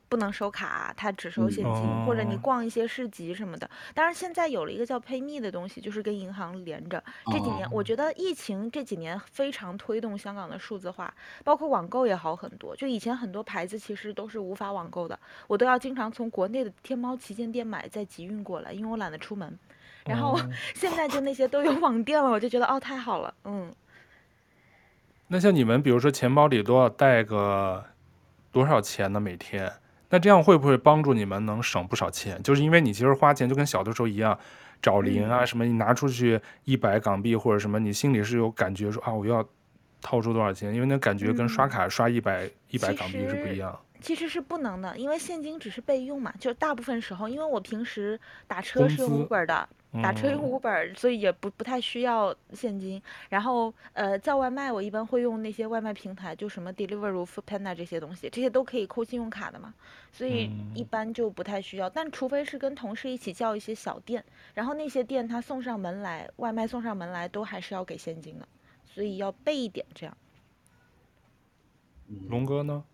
不能收卡，它只收现金，或者你逛一些市集什么的。当然，现在有了一个叫 PayMe 的东西，就是跟银行连着。这几年，哦、我觉得疫情这几年非常推动香港的数字化，包括网购也好很多。就以前很多牌子其实都是无法网购的，我都要经常从国内的天猫旗舰店买，再集运过来，因为我懒得出门。然后、哦、现在就那些都有网店了，我就觉得哦，太好了，嗯。那像你们，比如说钱包里都要带个多少钱呢？每天？那这样会不会帮助你们能省不少钱？就是因为你其实花钱就跟小的时候一样，找零啊什么，你拿出去一百港币或者什么，你心里是有感觉说啊，我要掏出多少钱？因为那感觉跟刷卡刷一百一百港币是不一样。其实是不能的，因为现金只是备用嘛，就大部分时候，因为我平时打车是用 Uber 的，打车用 Uber，、嗯、所以也不不太需要现金。然后呃叫外卖，我一般会用那些外卖平台，就什么 Deliveroo、Foodpanda 这些东西，这些都可以扣信用卡的嘛，所以一般就不太需要。但除非是跟同事一起叫一些小店，然后那些店他送上门来，外卖送上门来都还是要给现金的，所以要备一点这样。龙哥呢？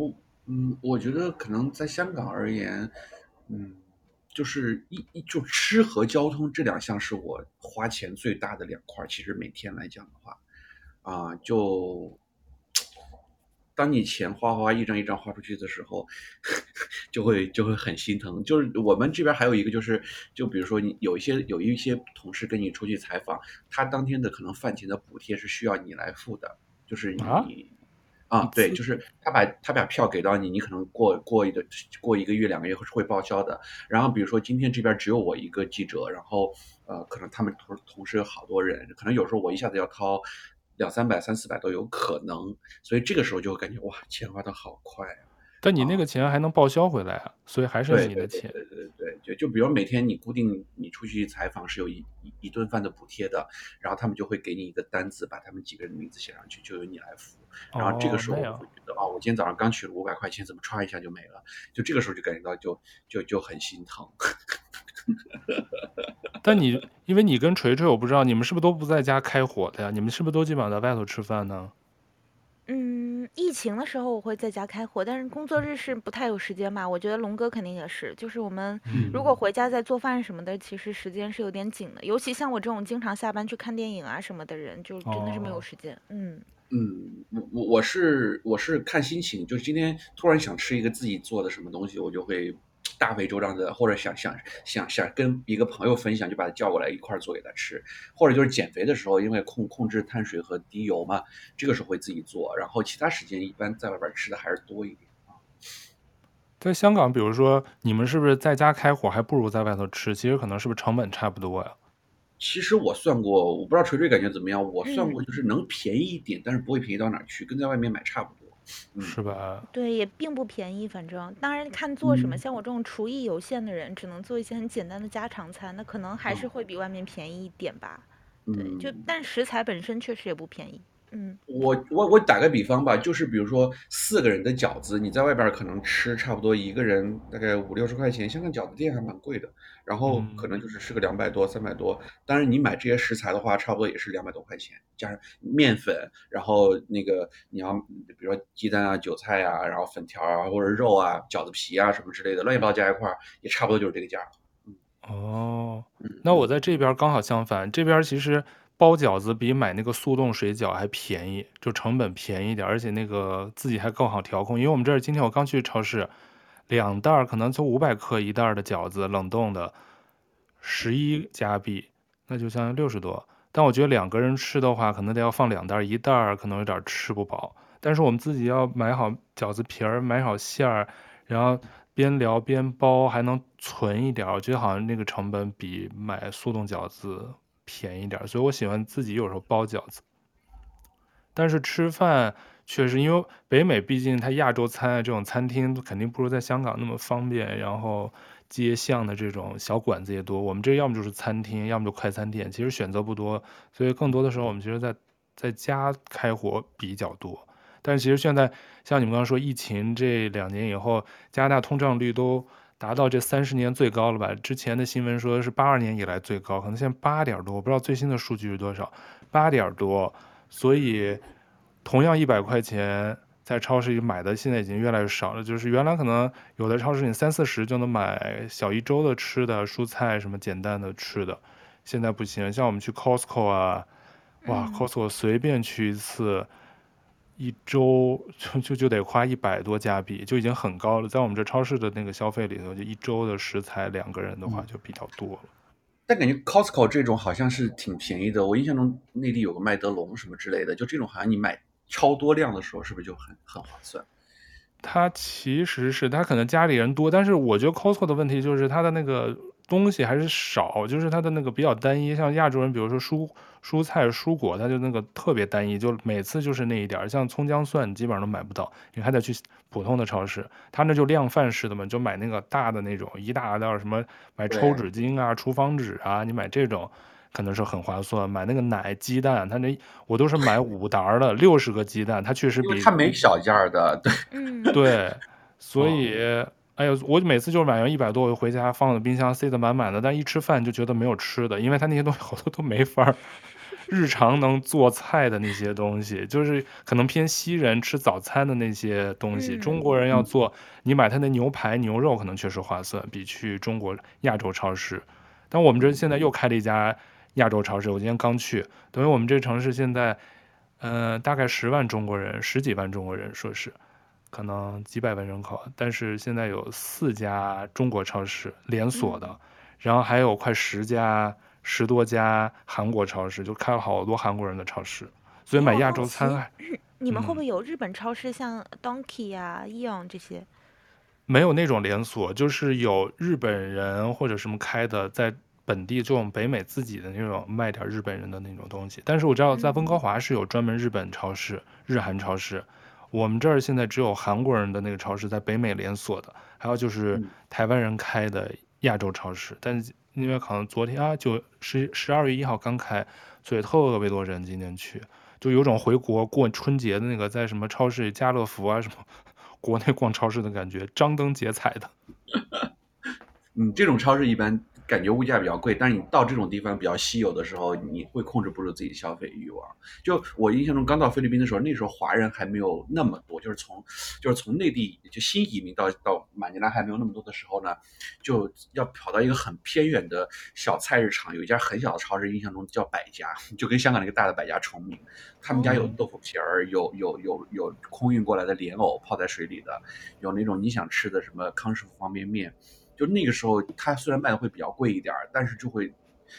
我嗯，我觉得可能在香港而言，嗯，就是一一就吃和交通这两项是我花钱最大的两块。其实每天来讲的话，啊、呃，就当你钱花花一张一张花出去的时候，就会就会很心疼。就是我们这边还有一个，就是就比如说你有一些有一些同事跟你出去采访，他当天的可能饭钱的补贴是需要你来付的，就是你。啊啊，对，就是他把他把票给到你，你可能过过一个过一个月两个月是会报销的。然后比如说今天这边只有我一个记者，然后呃，可能他们同同时有好多人，可能有时候我一下子要掏两三百、三四百都有可能。所以这个时候就会感觉哇，钱花的好快啊！但你那个钱还能报销回来啊，所以还是你的钱。对对对对，就就比如每天你固定你出去采访是有一一一顿饭的补贴的，然后他们就会给你一个单子，把他们几个人的名字写上去，就由你来付。然后这个时候我会觉得啊、哦，我今天早上刚取了五百块钱，怎么唰一下就没了？就这个时候就感觉到就就就很心疼。但你因为你跟锤锤，我不知道你们是不是都不在家开火的呀？你们是不是都基本上在外头吃饭呢？嗯，疫情的时候我会在家开火，但是工作日是不太有时间嘛。我觉得龙哥肯定也是，就是我们如果回家再做饭什么的，其实时间是有点紧的。尤其像我这种经常下班去看电影啊什么的人，就真的是没有时间。嗯嗯，我我我是我是看心情，就是今天突然想吃一个自己做的什么东西，我就会。大费周章的，或者想想想想跟一个朋友分享，就把他叫过来一块儿做给他吃，或者就是减肥的时候，因为控控制碳水和低油嘛，这个时候会自己做，然后其他时间一般在外边吃的还是多一点啊。在香港，比如说你们是不是在家开火还不如在外头吃？其实可能是不是成本差不多呀？其实我算过，我不知道锤锤感觉怎么样，我算过就是能便宜一点，但是不会便宜到哪儿去，跟在外面买差不多。是吧？对，也并不便宜。反正当然看做什么，像我这种厨艺有限的人，只能做一些很简单的家常菜，那可能还是会比外面便宜一点吧。对，就但食材本身确实也不便宜。嗯，我我我打个比方吧，就是比如说四个人的饺子，你在外边可能吃差不多一个人大概五六十块钱，香港饺子店还蛮贵的，然后可能就是吃个两百多三百多。当然你买这些食材的话，差不多也是两百多块钱，加上面粉，然后那个你要比如说鸡蛋啊、韭菜啊，然后粉条啊或者肉啊、饺子皮啊什么之类的，乱七八糟加一块，也差不多就是这个价。嗯，哦，那我在这边刚好相反，这边其实。包饺子比买那个速冻水饺还便宜，就成本便宜点，而且那个自己还更好调控。因为我们这儿今天我刚去超市，两袋可能就五百克一袋的饺子，冷冻的，十一加币，那就相当于六十多。但我觉得两个人吃的话，可能得要放两袋，一袋可能有点吃不饱。但是我们自己要买好饺子皮儿，买好馅儿，然后边聊边包，还能存一点。我觉得好像那个成本比买速冻饺子便宜点，所以我喜欢自己有时候包饺子。但是吃饭确实，因为北美毕竟它亚洲餐啊这种餐厅肯定不如在香港那么方便，然后。街巷的这种小馆子也多，我们这要么就是餐厅，要么就快餐店，其实选择不多，所以更多的时候我们其实在在家开火比较多。但是其实现在像你们刚刚说，疫情这两年以后，加拿大通胀率都达到这三十年最高了吧？之前的新闻说是八二年以来最高，可能现在八点多，我不知道最新的数据是多少，八点多。所以同样一百块钱。在超市里买的现在已经越来越少了，就是原来可能有的超市你三四十就能买小一周的吃的蔬菜什么简单的吃的，现在不行。像我们去 Costco 啊，哇，Costco 随便去一次，一周就就就得花一百多加币，就已经很高了。在我们这超市的那个消费里头，就一周的食材两个人的话就比较多了。但感觉 Costco 这种好像是挺便宜的，我印象中内地有个麦德龙什么之类的，就这种好像你买。超多量的时候是不是就很很划算？他其实是他可能家里人多，但是我觉得 Costco 的问题就是他的那个东西还是少，就是它的那个比较单一。像亚洲人，比如说蔬蔬菜、蔬果，他就那个特别单一，就每次就是那一点儿。像葱姜蒜基本上都买不到，你还得去普通的超市。他那就量贩式的嘛，就买那个大的那种一大袋什么，买抽纸巾啊、厨房纸啊，你买这种。可能是很划算，买那个奶、鸡蛋，他那我都是买五袋的，六十个鸡蛋，它确实比它没小件的，对，嗯，对，所以，哎呀，我每次就是买完一百多，我就回家放在冰箱塞得满满的，但一吃饭就觉得没有吃的，因为它那些东西好多都没法儿日常能做菜的那些东西，就是可能偏西人吃早餐的那些东西，中国人要做，你买他那牛排、牛肉可能确实划算，比去中国亚洲超市，但我们这现在又开了一家。亚洲超市，我今天刚去，等于我们这城市现在，呃，大概十万中国人，十几万中国人，说是，可能几百万人口，但是现在有四家中国超市连锁的，然后还有快十家、十多家韩国超市，就开了好多韩国人的超市，所以买亚洲餐。你们会不会有日本超市，像 Donkey 呀、Aeon 这些？没有那种连锁，就是有日本人或者什么开的，在。本地这种北美自己的那种卖点日本人的那种东西，但是我知道在温哥华是有专门日本超市、日韩超市。我们这儿现在只有韩国人的那个超市在北美连锁的，还有就是台湾人开的亚洲超市。但是因为可能昨天啊，就十十二月一号刚开，所以特别多人今天去，就有种回国过春节的那个在什么超市家乐福啊什么国内逛超市的感觉，张灯结彩的。嗯，这种超市一般。感觉物价比较贵，但是你到这种地方比较稀有的时候，你会控制不住自己的消费欲望。就我印象中，刚到菲律宾的时候，那时候华人还没有那么多，就是从就是从内地就新移民到到马尼拉还没有那么多的时候呢，就要跑到一个很偏远的小菜市场，有一家很小的超市，印象中叫百家，就跟香港那个大的百家重名。他们家有豆腐皮儿，有有有有空运过来的莲藕泡在水里的，有那种你想吃的什么康师傅方便面。就那个时候，它虽然卖的会比较贵一点儿，但是就会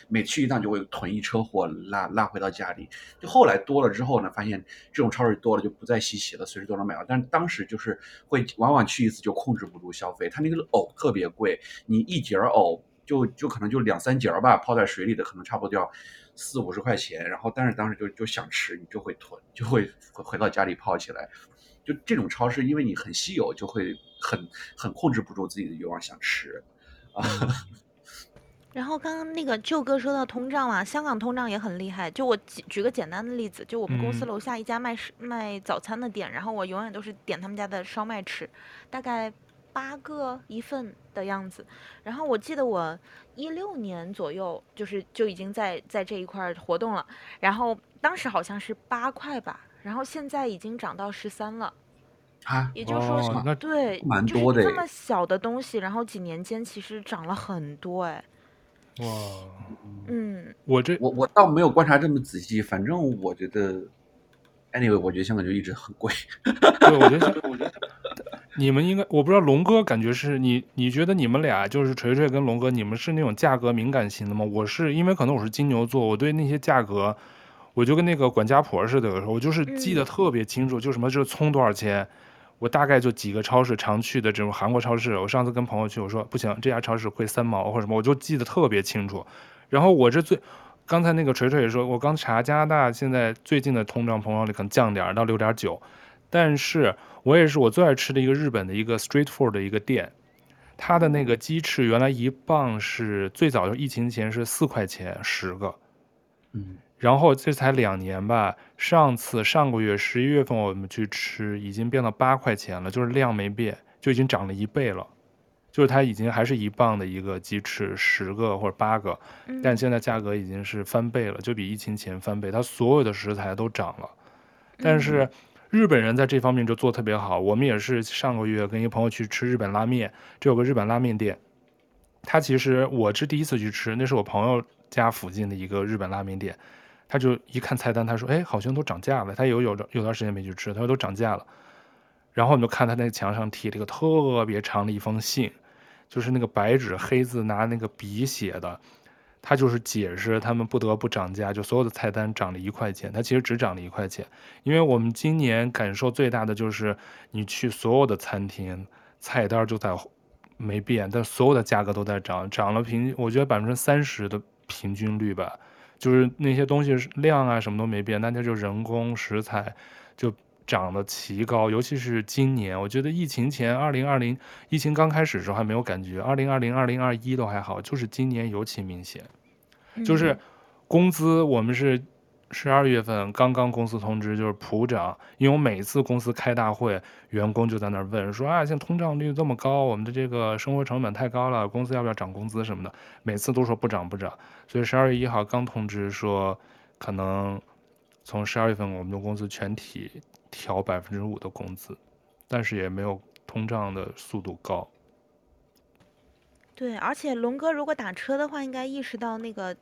每去一趟就会囤一车货拉拉回到家里。就后来多了之后呢，发现这种超市多了就不再稀奇了，随时都能买到。但是当时就是会往往去一次就控制不住消费，它那个藕特别贵，你一节藕就就可能就两三节吧，泡在水里的可能差不多就要四五十块钱。然后但是当时就就想吃，你就会囤，就会回到家里泡起来。就这种超市，因为你很稀有，就会很很控制不住自己的欲望想吃，啊。然后刚刚那个舅哥说到通胀嘛，香港通胀也很厉害。就我举举个简单的例子，就我们公司楼下一家卖卖早餐的店，然后我永远都是点他们家的烧麦吃，大概八个一份的样子。然后我记得我一六年左右就是就已经在在这一块活动了，然后当时好像是八块吧。然后现在已经涨到十三了，啊，也就是说，哦、对，蛮多的，就是这么小的东西，然后几年间其实涨了很多，哎，哇，嗯，我这我我倒没有观察这么仔细，反正我觉得，anyway，我觉得香港就一直很贵，对，我觉得，我觉得，你们应该，我不知道龙哥感觉是你，你觉得你们俩就是锤锤跟龙哥，你们是那种价格敏感型的吗？我是因为可能我是金牛座，我对那些价格，我就跟那个管家婆似的，有时候我就是记得特别清楚，就什么就是葱多少钱，我大概就几个超市常去的这种韩国超市，我上次跟朋友去，我说不行，这家超市亏三毛或者什么，我就记得特别清楚。然后我这最。刚才那个锤锤也说，我刚查加拿大现在最近的通胀膨胀率可能降点到六点九，但是我也是我最爱吃的一个日本的一个 street food 的一个店，它的那个鸡翅原来一磅是最早就疫情前是四块钱十个，嗯，然后这才两年吧，上次上个月十一月份我们去吃已经变到八块钱了，就是量没变，就已经涨了一倍了。就是它已经还是一磅的一个鸡翅，十个或者八个，但现在价格已经是翻倍了，就比疫情前翻倍。它所有的食材都涨了，但是日本人在这方面就做特别好。我们也是上个月跟一个朋友去吃日本拉面，这有个日本拉面店，他其实我是第一次去吃，那是我朋友家附近的一个日本拉面店，他就一看菜单，他说：“哎，好像都涨价了。”他有有有段时间没去吃，他说都涨价了。然后我们就看他那个墙上贴了一个特别长的一封信。就是那个白纸黑字拿那个笔写的，他就是解释他们不得不涨价，就所有的菜单涨了一块钱，他其实只涨了一块钱。因为我们今年感受最大的就是，你去所有的餐厅，菜单就在没变，但所有的价格都在涨，涨了平，我觉得百分之三十的平均率吧，就是那些东西量啊什么都没变，但它就人工食材就。涨得奇高，尤其是今年，我觉得疫情前，二零二零疫情刚开始的时候还没有感觉，二零二零、二零二一都还好，就是今年尤其明显。就是工资，我们是十二月份刚刚公司通知，就是普涨，因为我每次公司开大会，员工就在那儿问说啊，现在通胀率这么高，我们的这个生活成本太高了，公司要不要涨工资什么的？每次都说不涨不涨，所以十二月一号刚通知说，可能从十二月份我们的公司全体。调百分之五的工资，但是也没有通胀的速度高。对，而且龙哥如果打车的话，应该意识到那个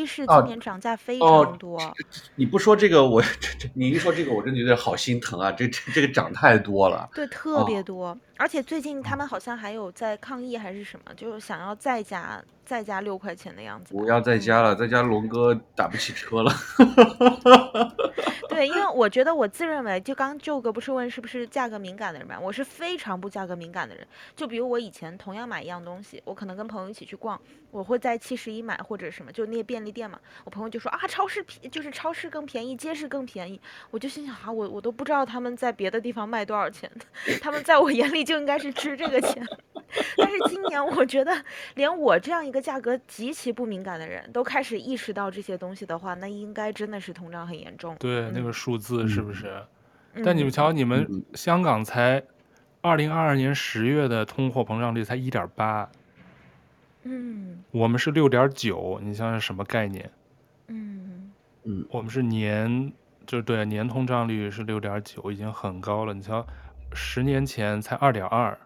的士今年涨价非常多。哦哦、你不说这个，我 这这你一说这个，我真的觉得好心疼啊！这这这个涨太多了。对，特别多。哦、而且最近他们好像还有在抗议还是什么，就是想要再加再加六块钱的样子。不要再加了，再加龙哥打不起车了。对，因为我觉得我自认为，就刚舅哥不是问是不是价格敏感的人嘛，我是非常不价格敏感的人。就比如我以前同样买一样东西，我可能跟朋友一起去逛，我会在七十一买或者什么，就那些便利店嘛，我朋友就说啊，超市便就是超市更便宜，街市更便宜。我就心想啊，我我都不知道他们在别的地方卖多少钱，他们在我眼里就应该是值这个钱。但是今年我觉得，连我这样一个价格极其不敏感的人都开始意识到这些东西的话，那应该真的是通胀很严重。对，那个数字是不是？嗯、但你们瞧，你们香港才二零二二年十月的通货膨胀率才一点八，嗯，我们是六点九，你想想什么概念？嗯嗯，我们是年，就对，年通胀率是六点九，已经很高了。你瞧，十年前才二点二。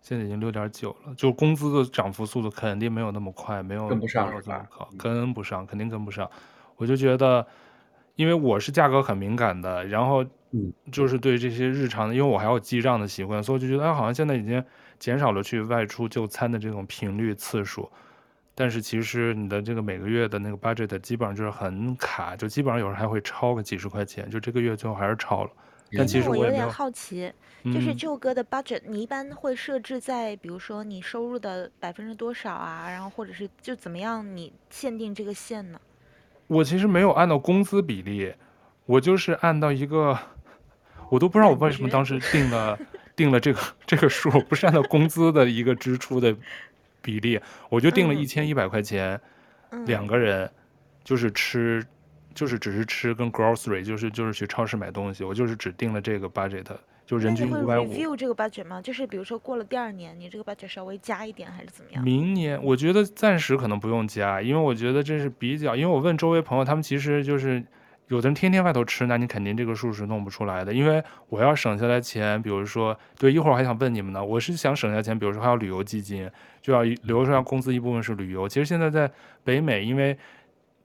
现在已经六点九了，就工资的涨幅速度肯定没有那么快，没有跟不上这么高，跟不上，肯定跟不上。我就觉得，因为我是价格很敏感的，然后就是对这些日常的，因为我还有记账的习惯，所以我就觉得，哎，好像现在已经减少了去外出就餐的这种频率次数。但是其实你的这个每个月的那个 budget 基本上就是很卡，就基本上有时候还会超个几十块钱，就这个月最后还是超了。但其实我，我有点好奇，嗯、就是这首歌的 budget，你一般会设置在，比如说你收入的百分之多少啊？然后或者是就怎么样，你限定这个线呢？我其实没有按照工资比例，我就是按照一个，我都不知道我为什么当时定了 定了这个这个数，不是按照工资的一个支出的比例，我就定了一千一百块钱，嗯、两个人就是吃。就是只是吃跟 grocery，就是就是去超市买东西，我就是只定了这个 budget，就人均五百五。会 review 这个 budget 吗？就是比如说过了第二年，你这个 budget 稍微加一点还是怎么样？明年我觉得暂时可能不用加，因为我觉得这是比较，因为我问周围朋友，他们其实就是有的人天天外头吃，那你肯定这个数是弄不出来的。因为我要省下来钱，比如说，对，一会儿我还想问你们呢，我是想省下钱，比如说还有旅游基金，就要留出来工资一部分是旅游。其实现在在北美，因为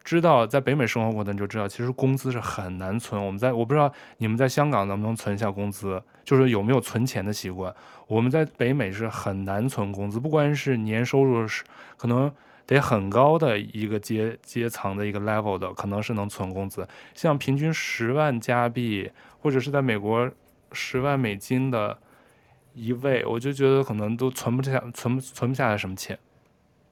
知道在北美生活过的你就知道，其实工资是很难存。我们在我不知道你们在香港能不能存下工资，就是有没有存钱的习惯。我们在北美是很难存工资，不管是年收入是可能得很高的一个阶阶层的一个 level 的，可能是能存工资。像平均十万加币或者是在美国十万美金的一位，我就觉得可能都存不下，存存不下来什么钱。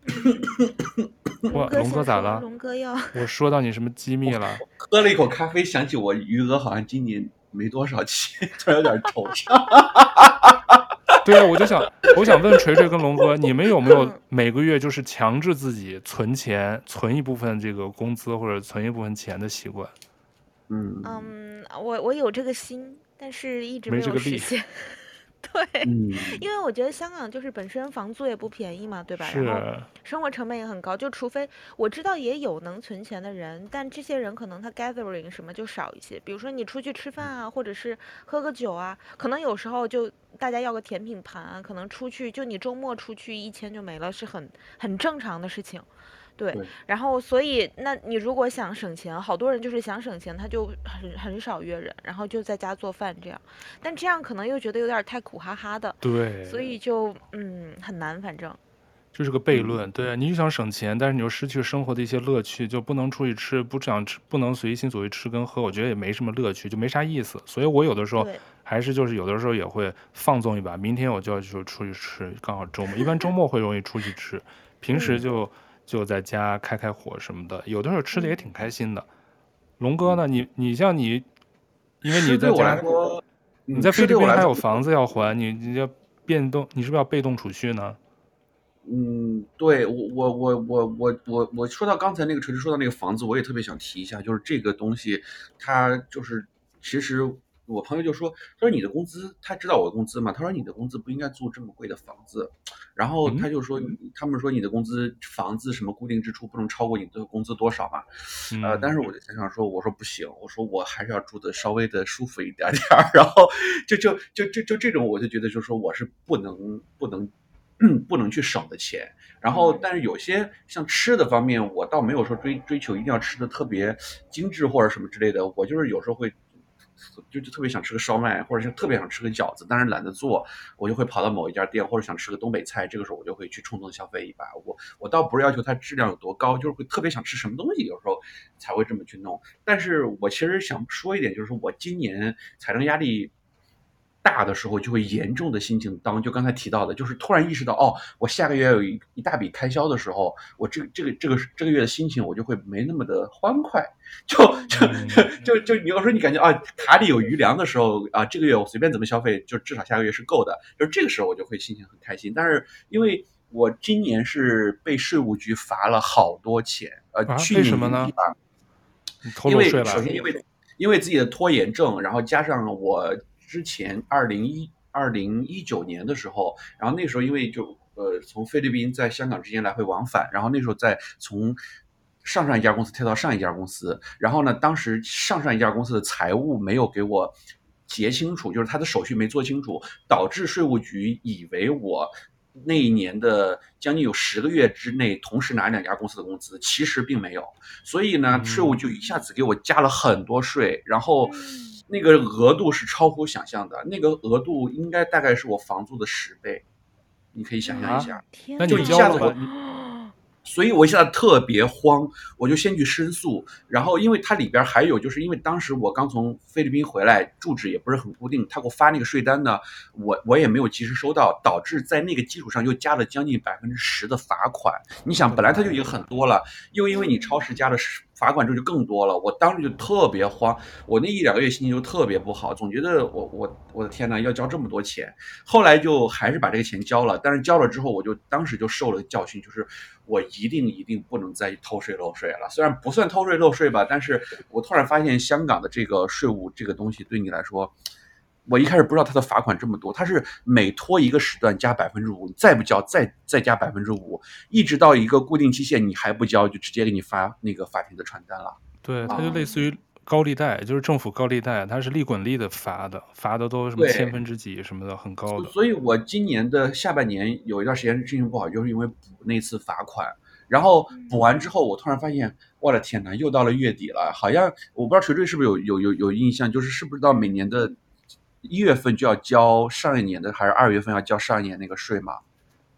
哇，龙哥咋了？龙哥要 我说到你什么机密了？喝了一口咖啡，想起我余额好像今年没多少钱，突然有点惆怅。对啊，我就想，我想问锤锤跟龙哥，你们有没有每个月就是强制自己存钱，存一部分这个工资或者存一部分钱的习惯？嗯嗯，我我有这个心，但是一直没有没这个力实现。对，嗯，因为我觉得香港就是本身房租也不便宜嘛，对吧？然后，生活成本也很高，就除非我知道也有能存钱的人，但这些人可能他 gathering 什么就少一些。比如说你出去吃饭啊，或者是喝个酒啊，可能有时候就大家要个甜品盘啊，可能出去就你周末出去一千就没了，是很很正常的事情。对，然后所以那你如果想省钱，好多人就是想省钱，他就很很少约人，然后就在家做饭这样，但这样可能又觉得有点太苦哈哈的，对，所以就嗯很难，反正就是个悖论。对啊，你就想省钱，但是你又失去生活的一些乐趣，就不能出去吃，不想吃，不能随心所欲吃跟喝，我觉得也没什么乐趣，就没啥意思。所以我有的时候还是就是有的时候也会放纵一把，明天我就要去出去吃，刚好周末，一般周末会容易出去吃，平时就。就在家开开火什么的，有的时候吃的也挺开心的。龙哥呢？你你像你，因为你在家，你在菲律宾还有房子要还，你你要变动，你是不是要被动储蓄呢？嗯，对我我我我我我我说到刚才那个锤锤说到那个房子，我也特别想提一下，就是这个东西，它就是其实。我朋友就说：“他说你的工资，他知道我的工资嘛？他说你的工资不应该租这么贵的房子。然后他就说，嗯、他们说你的工资房子什么固定支出不能超过你的工资多少嘛？嗯、呃，但是我就想想说，我说不行，我说我还是要住的稍微的舒服一点点。然后就就就就就这种，我就觉得就是说我是不能不能不能去省的钱。然后但是有些像吃的方面，我倒没有说追追求一定要吃的特别精致或者什么之类的，我就是有时候会。”就就特别想吃个烧麦，或者是特别想吃个饺子，但是懒得做，我就会跑到某一家店，或者想吃个东北菜，这个时候我就会去冲动消费一把。我我倒不是要求它质量有多高，就是会特别想吃什么东西，有时候才会这么去弄。但是我其实想说一点，就是我今年财政压力。大的时候就会严重的心情当，就刚才提到的，就是突然意识到，哦，我下个月有一一大笔开销的时候，我这个这个这个这个月的心情我就会没那么的欢快，就就就就你要说你感觉啊卡里有余粮的时候啊，这个月我随便怎么消费，就至少下个月是够的，就是这个时候我就会心情很开心。但是因为我今年是被税务局罚了好多钱，呃，啊、去年为什么呢？因为首先因为因为自己的拖延症，然后加上我。之前二零一二零一九年的时候，然后那时候因为就呃从菲律宾在香港之间来回往返，然后那时候再从上上一家公司跳到上一家公司，然后呢，当时上上一家公司的财务没有给我结清楚，就是他的手续没做清楚，导致税务局以为我那一年的将近有十个月之内同时拿两家公司的工资，其实并没有，所以呢，税务就一下子给我加了很多税，然后。那个额度是超乎想象的，那个额度应该大概是我房租的十倍，你可以想象一下，那、啊、就一下子我，所以我一下子特别慌，我就先去申诉，然后因为它里边还有，就是因为当时我刚从菲律宾回来，住址也不是很固定，他给我发那个税单呢，我我也没有及时收到，导致在那个基础上又加了将近百分之十的罚款。你想，本来它就已经很多了，又因为你超时加了十。罚款之后就更多了，我当时就特别慌，我那一两个月心情就特别不好，总觉得我我我的天呐，要交这么多钱。后来就还是把这个钱交了，但是交了之后，我就当时就受了教训，就是我一定一定不能再偷税漏税了。虽然不算偷税漏税吧，但是我突然发现香港的这个税务这个东西对你来说。我一开始不知道他的罚款这么多，他是每拖一个时段加百分之五，再不交再再加百分之五，一直到一个固定期限你还不交，就直接给你发那个法庭的传单了。对，它就类似于高利贷，就是政府高利贷，它是利滚利的罚的，罚的都什么千分之几什么的，很高的。所以我今年的下半年有一段时间心情不好，就是因为补那次罚款。然后补完之后，我突然发现，我的天哪，又到了月底了，好像我不知道锤锤是不是有有有有印象，就是是不是到每年的一月份就要交上一年的，还是二月份要交上一年那个税嘛？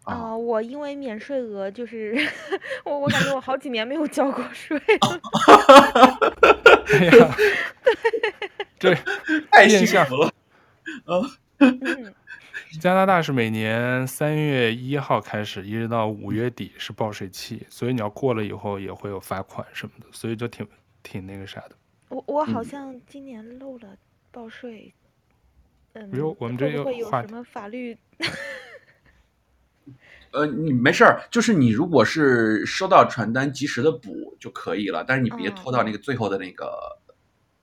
啊、呃，我因为免税额就是我我感觉我好几年没有交过税了。哎呀，对，太幸福了。啊，嗯。加拿大是每年三月一号开始，一直到五月底是报税期，所以你要过了以后也会有罚款什么的，所以就挺挺那个啥的。我我好像今年漏了报税，嗯，比如我们这又会有什么法律？呃，你没事儿，就是你如果是收到传单及时的补就可以了，但是你别拖到那个最后的那个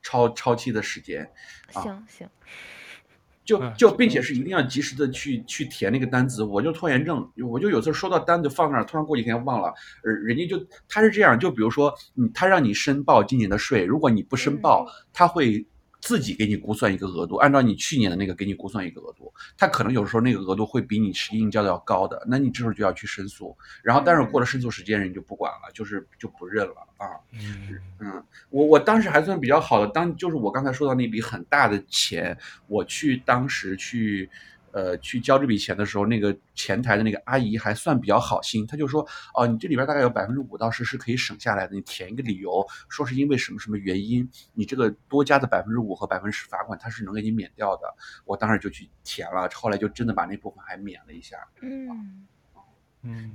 超、嗯、超期的时间。行行。行 就就，并且是一定要及时的去去填那个单子。我就拖延症，我就有时候收到单子放那儿，突然过几天忘了，呃，人家就他是这样，就比如说，嗯，他让你申报今年的税，如果你不申报，他会。自己给你估算一个额度，按照你去年的那个给你估算一个额度，他可能有时候那个额度会比你实际应交的要高的，那你这时候就要去申诉，然后但是过了申诉时间人就不管了，就是就不认了啊。嗯嗯，我我当时还算比较好的，当就是我刚才说到那笔很大的钱，我去当时去。呃，去交这笔钱的时候，那个前台的那个阿姨还算比较好心，她就说，哦，你这里边大概有百分之五到十是可以省下来的，你填一个理由，说是因为什么什么原因，你这个多加的百分之五和百分之十罚款，它是能给你免掉的。我当时就去填了，后来就真的把那部分还免了一下。嗯嗯。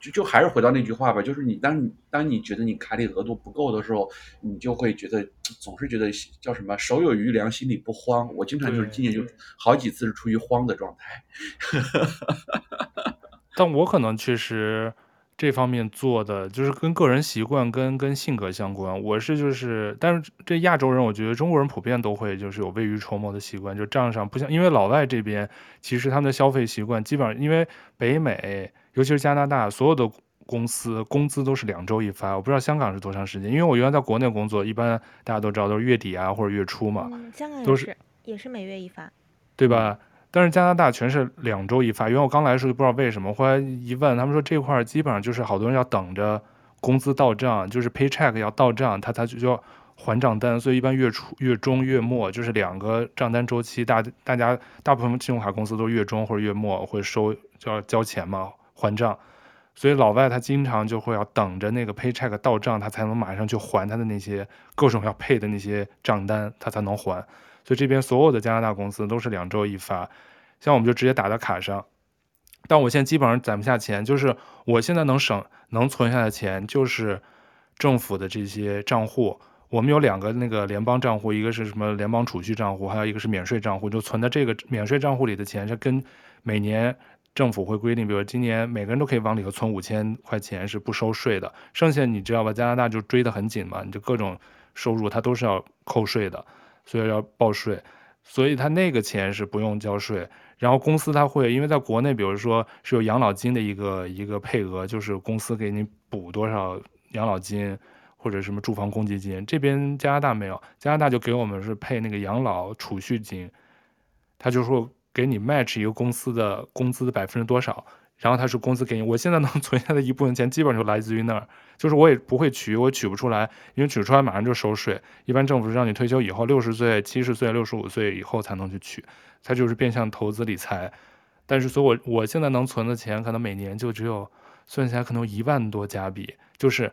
就就还是回到那句话吧，就是你当你当你觉得你卡里额度不够的时候，你就会觉得总是觉得叫什么手有余粮，心里不慌。我经常就是今年就好几次是处于慌的状态。但我可能确实这方面做的就是跟个人习惯跟跟性格相关。我是就是，但是这亚洲人，我觉得中国人普遍都会就是有未雨绸缪的习惯，就账上不像，因为老外这边其实他们的消费习惯基本上因为北美。尤其是加拿大，所有的公司工资都是两周一发。我不知道香港是多长时间，因为我原来在国内工作，一般大家都知道都是月底啊或者月初嘛，嗯、香港都是也是每月一发，对吧？但是加拿大全是两周一发。因为我刚来的时候就不知道为什么，后来一问，他们说这块基本上就是好多人要等着工资到账，就是 paycheck 要到账，他他就要还账单，所以一般月初、月中、月末就是两个账单周期。大大家大部分信用卡公司都是月中或者月末会收就要交钱嘛。还账，所以老外他经常就会要等着那个 paycheck 到账，他才能马上去还他的那些各种要配的那些账单，他才能还。所以这边所有的加拿大公司都是两周一发，像我们就直接打到卡上。但我现在基本上攒不下钱，就是我现在能省能存下的钱就是政府的这些账户。我们有两个那个联邦账户，一个是什么联邦储蓄账户，还有一个是免税账户，就存在这个免税账户里的钱是跟每年。政府会规定，比如今年每个人都可以往里头存五千块钱是不收税的，剩下你知道吧？加拿大就追得很紧嘛，你就各种收入它都是要扣税的，所以要报税，所以他那个钱是不用交税。然后公司他会，因为在国内，比如说是有养老金的一个一个配额，就是公司给你补多少养老金或者什么住房公积金，这边加拿大没有，加拿大就给我们是配那个养老储蓄金，他就说。给你 match 一个公司的工资的百分之多少，然后他是工资给你。我现在能 存下的一部分钱，基本上就来自于那儿。就是我也不会取，我取不出来，因为取出来马上就收税。一般政府是让你退休以后六十岁、七十岁、六十五岁以后才能去取，它就是变相投资理财。但是，所以我我现在能存的钱，可能每年就只有算起来可能有一万多加币，就是。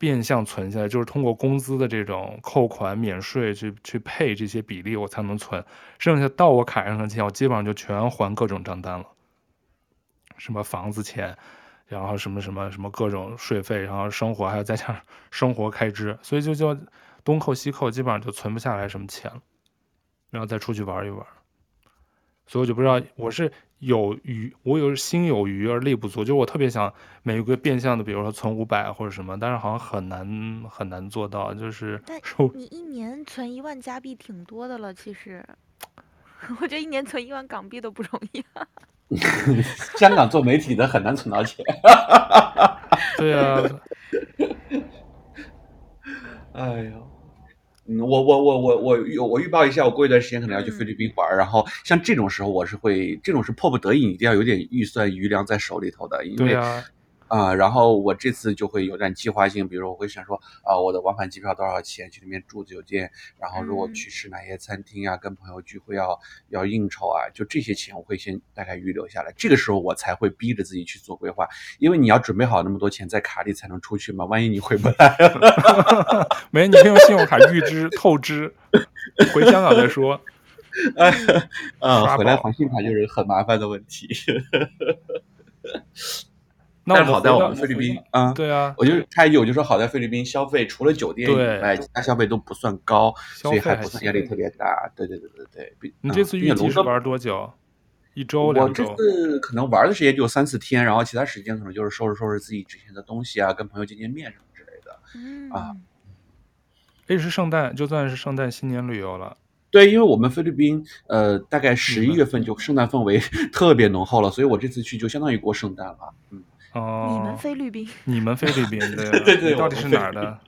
变相存下来，就是通过工资的这种扣款免税去去配这些比例，我才能存。剩下到我卡上的钱，我基本上就全还各种账单了。什么房子钱，然后什么什么什么各种税费，然后生活还要再加上 生活开支，所以就叫东扣西扣，基本上就存不下来什么钱了。然后再出去玩一玩，所以我就不知道我是。有余，我有心有余而力不足，就我特别想每一个变相的，比如说存五百或者什么，但是好像很难很难做到，就是。但 你一年存一万加币挺多的了，其实，我觉得一年存一万港币都不容易啊。香港做媒体的很难存到钱。对啊。哎呦。嗯，我我我我我预我预报一下，我过一段时间可能要去菲律宾玩，嗯，然后像这种时候，我是会这种是迫不得已，一定要有点预算余粮在手里头的，因为，啊，然后我这次就会有点计划性，比如我会想说，啊、呃，我的往返机票多少钱？去那边住酒店，然后如果去吃哪些餐厅啊，跟朋友聚会要要应酬啊，就这些钱我会先大概预留下来。这个时候我才会逼着自己去做规划，因为你要准备好那么多钱在卡里才能出去嘛，万一你回不来了，没，你可以用信用卡预支透支，回香港再说。哎，啊，回来还信用卡就是很麻烦的问题。那但是好在我们菲律宾啊，对啊，我就他有就说好在菲律宾消费除了酒店以外，其他消费都不算高，所以还不算压力特别大。对对对对对。你这次预计是玩多久？一周两周？我这次可能玩的时间就三四天，然后其他时间可能就是收拾收拾自己之前的东西啊，跟朋友见见面什么之类的。嗯啊，这是圣诞，就算是圣诞新年旅游了。对，因为我们菲律宾，呃，大概十一月份就圣诞氛围 特别浓厚了，所以我这次去就相当于过圣诞了。嗯，哦，你们菲律宾，你们菲律宾，对对 对，到底是哪儿的？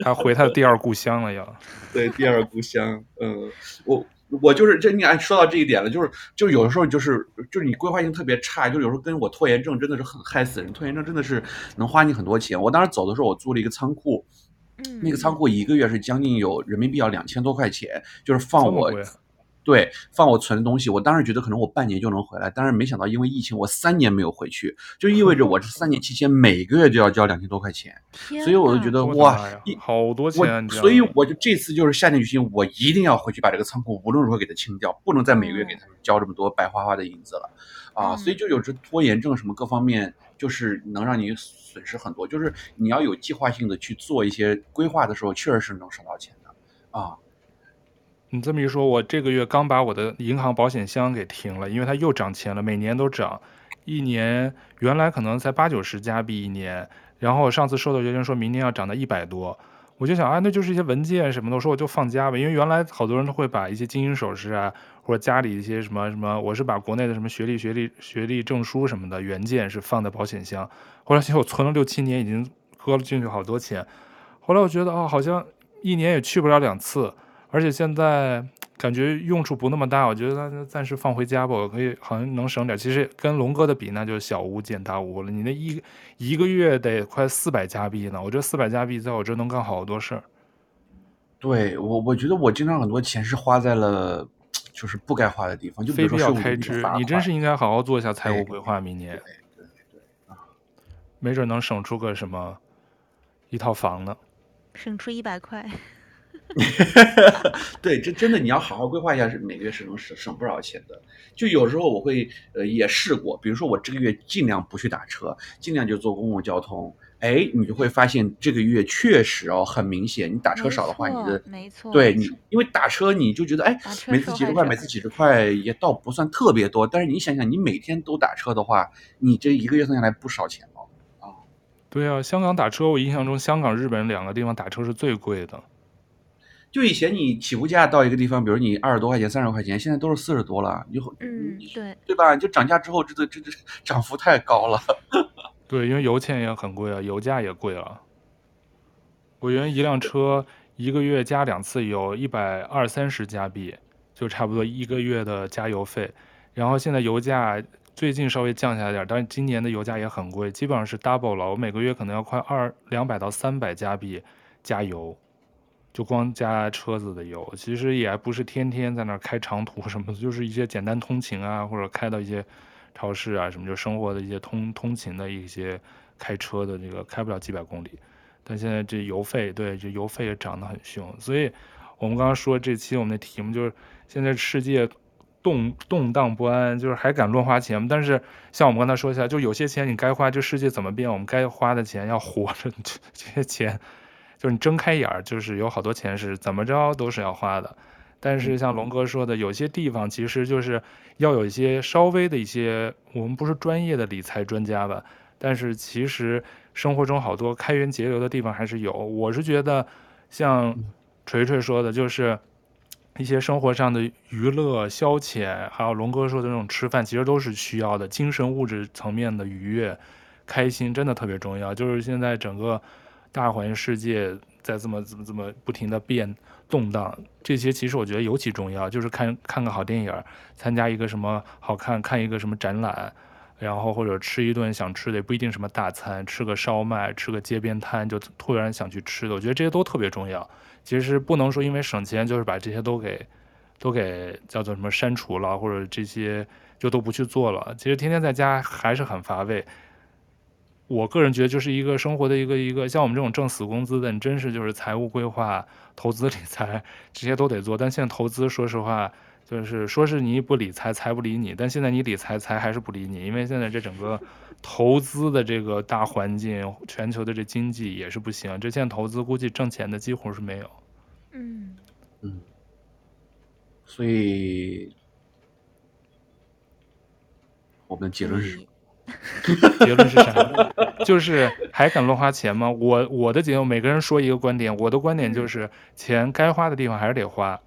他回他的第二故乡了要。对，第二故乡。嗯，我我就是这，你按说到这一点了，就是就有的时候就是就是你规划性特别差，就有时候跟我拖延症真的是很害死人，拖延症真的是能花你很多钱。我当时走的时候，我租了一个仓库。嗯，那个仓库一个月是将近有人民币要两千多块钱，就是放我，对，放我存的东西。我当时觉得可能我半年就能回来，但是没想到因为疫情，我三年没有回去，就意味着我这三年期间每个月就要交两千多块钱。所以我就觉得哇，好多钱！所以我就这次就是下定决心，我一定要回去把这个仓库无论如何给它清掉，不能再每个月给他们交这么多白花花的银子了啊！所以就有这拖延症什么各方面。就是能让你损失很多，就是你要有计划性的去做一些规划的时候，确实是能省到钱的啊。你这么一说，我这个月刚把我的银行保险箱给停了，因为它又涨钱了，每年都涨，一年原来可能才八九十加币一年，然后我上次收到邮件说明年要涨到一百多。我就想啊，那就是一些文件什么的，我说我就放家吧，因为原来好多人都会把一些金银首饰啊，或者家里一些什么什么，我是把国内的什么学历、学历、学历证书什么的原件是放在保险箱。后来其实我存了六七年，已经搁了进去好多钱。后来我觉得哦，好像一年也去不了两次，而且现在。感觉用处不那么大，我觉得那暂时放回家吧，我可以好像能省点。其实跟龙哥的比，那就小巫见大巫了。你那一一个月得快四百加币呢，我这四百加币在我这能干好多事儿。对我，我觉得我经常很多钱是花在了就是不该花的地方，就比如说非必要开支。你真是应该好好做一下财务规划，明年。对对对啊，没准能省出个什么一套房呢。省出一百块。对，这真的你要好好规划一下，是每个月是能省省不少钱的。就有时候我会呃也试过，比如说我这个月尽量不去打车，尽量就坐公共交通。哎，你就会发现这个月确实哦，很明显，你打车少的话，你的没错，对你，因为打车你就觉得哎，每次几十块，每次几十块也倒不算特别多。但是你想想，你每天都打车的话，你这一个月算下来不少钱哦。啊，对啊，香港打车，我印象中香港、日本两个地方打车是最贵的。就以前你起步价到一个地方，比如你二十多块钱、三十块钱，现在都是四十多了。以后嗯，对对吧？就涨价之后，这这这涨幅太高了。对，因为油钱也很贵啊，油价也贵了。我原来一辆车一个月加两次油，一百二三十加币，就差不多一个月的加油费。然后现在油价最近稍微降下来点，但是今年的油价也很贵，基本上是 double 了。我每个月可能要快二两百到三百加币加油。就光加车子的油，其实也不是天天在那儿开长途什么的，就是一些简单通勤啊，或者开到一些超市啊什么，就生活的一些通通勤的一些开车的这个开不了几百公里。但现在这油费，对，这油费也涨得很凶。所以我们刚刚说这期我们的题目就是现在世界动动荡不安，就是还敢乱花钱。但是像我们刚才说一下，就有些钱你该花，这世界怎么变，我们该花的钱要活着，这这些钱。就是你睁开眼儿，就是有好多钱是怎么着都是要花的，但是像龙哥说的，有些地方其实就是要有一些稍微的一些，我们不是专业的理财专家吧，但是其实生活中好多开源节流的地方还是有。我是觉得，像锤锤说的，就是一些生活上的娱乐消遣，还有龙哥说的那种吃饭，其实都是需要的，精神物质层面的愉悦、开心，真的特别重要。就是现在整个。大环境世界在这么怎么怎么不停的变动荡，这些其实我觉得尤其重要。就是看看个好电影，参加一个什么好看，看一个什么展览，然后或者吃一顿想吃的也不一定什么大餐，吃个烧麦，吃个街边摊就突然想去吃的，我觉得这些都特别重要。其实不能说因为省钱就是把这些都给都给叫做什么删除了，或者这些就都不去做了。其实天天在家还是很乏味。我个人觉得就是一个生活的一个一个像我们这种挣死工资的，你真是就是财务规划、投资理财这些都得做。但现在投资说实话。就是说是你不理财，财不理你，但现在你理财，财还是不理你，因为现在这整个投资的这个大环境，全球的这经济也是不行，这现在投资估计挣钱的几乎是没有。嗯嗯，所以我们的结论是，结论是啥？就是还敢乱花钱吗？我我的结论，每个人说一个观点，我的观点就是钱该花的地方还是得花。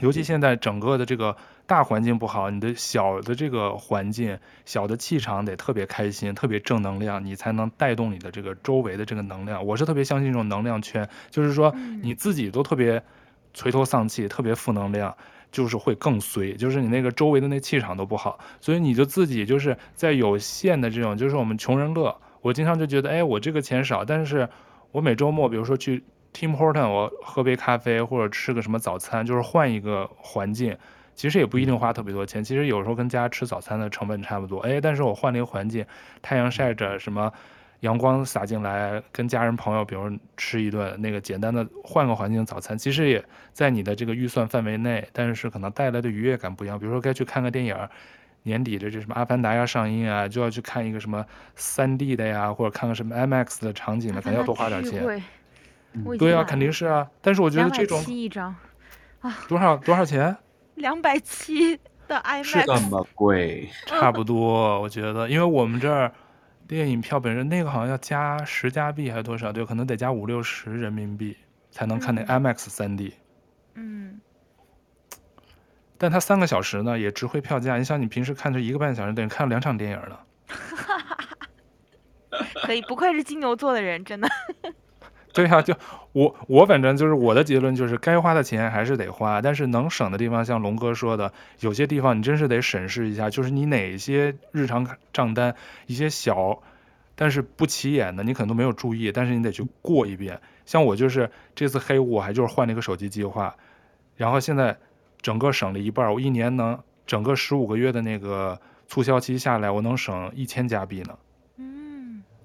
尤其现在整个的这个大环境不好，你的小的这个环境、小的气场得特别开心、特别正能量，你才能带动你的这个周围的这个能量。我是特别相信这种能量圈，就是说你自己都特别垂头丧气、特别负能量，就是会更衰，就是你那个周围的那气场都不好。所以你就自己就是在有限的这种，就是我们穷人乐。我经常就觉得，哎，我这个钱少，但是我每周末比如说去。Tim Horton，我喝杯咖啡或者吃个什么早餐，就是换一个环境，其实也不一定花特别多钱。其实有时候跟家吃早餐的成本差不多，哎，但是我换了一个环境，太阳晒着，什么阳光洒进来，跟家人朋友，比如吃一顿那个简单的换个环境早餐，其实也在你的这个预算范围内，但是可能带来的愉悦感不一样。比如说该去看个电影，年底的这什么《阿凡达》要上映啊，就要去看一个什么 3D 的呀，或者看个什么 IMAX 的场景的，肯定要多花点钱。对啊，肯定是啊，但是我觉得这种七一张，啊，多少多少钱？两百七的 IMAX 是这么贵？差不多，我觉得，因为我们这儿电影票本身那个好像要加十加币还是多少？对，可能得加五六十人民币才能看那 IMAX 3D。嗯。但它三个小时呢，也值回票价。你想，你平时看这一个半小时，等于看了两场电影呢。可以，不愧是金牛座的人，真的。对呀、就我我反正就是我的结论就是该花的钱还是得花，但是能省的地方，像龙哥说的，有些地方你真是得审视一下，就是你哪些日常账单，一些小但是不起眼的，你可能都没有注意，但是你得去过一遍。像我就是这次黑五，我还就是换了一个手机计划，然后现在整个省了一半，我一年能整个十五个月的那个促销期下来，我能省一千加币呢。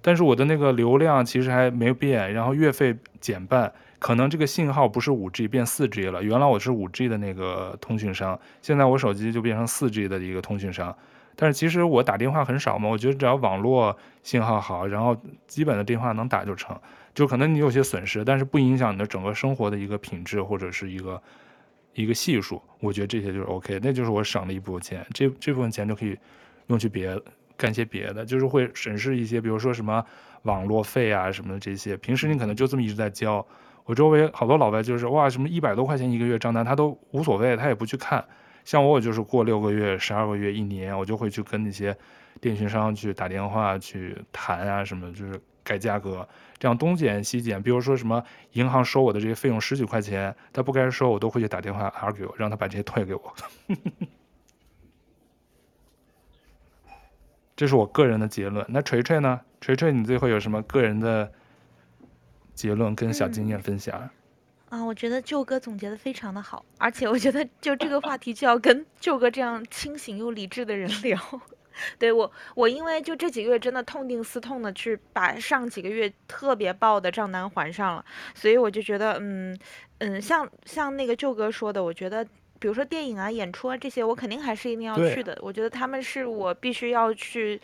但是我的那个流量其实还没变，然后月费减半，可能这个信号不是五 G 变四 G 了。原来我是五 G 的那个通讯商，现在我手机就变成四 G 的一个通讯商。但是其实我打电话很少嘛，我觉得只要网络信号好，然后基本的电话能打就成。就可能你有些损失，但是不影响你的整个生活的一个品质或者是一个一个系数。我觉得这些就是 OK，那就是我省了一部分钱，这这部分钱就可以用去别。干些别的，就是会审视一些，比如说什么网络费啊什么的这些。平时你可能就这么一直在交。我周围好多老外就是哇，什么一百多块钱一个月账单，他都无所谓，他也不去看。像我，我就是过六个月、十二个月、一年，我就会去跟那些电信商去打电话去谈啊什么，就是改价格，这样东减西减。比如说什么银行收我的这些费用十几块钱，他不该收，我都会去打电话 argue，让他把这些退给我。这是我个人的结论。那锤锤呢？锤锤，你最后有什么个人的结论跟小经验分享？嗯、啊，我觉得舅哥总结的非常的好，而且我觉得就这个话题就要跟舅哥这样清醒又理智的人聊。对我，我因为就这几个月真的痛定思痛的去把上几个月特别爆的账单还上了，所以我就觉得，嗯嗯，像像那个舅哥说的，我觉得。比如说电影啊、演出啊这些，我肯定还是一定要去的。我觉得他们是我必须要去，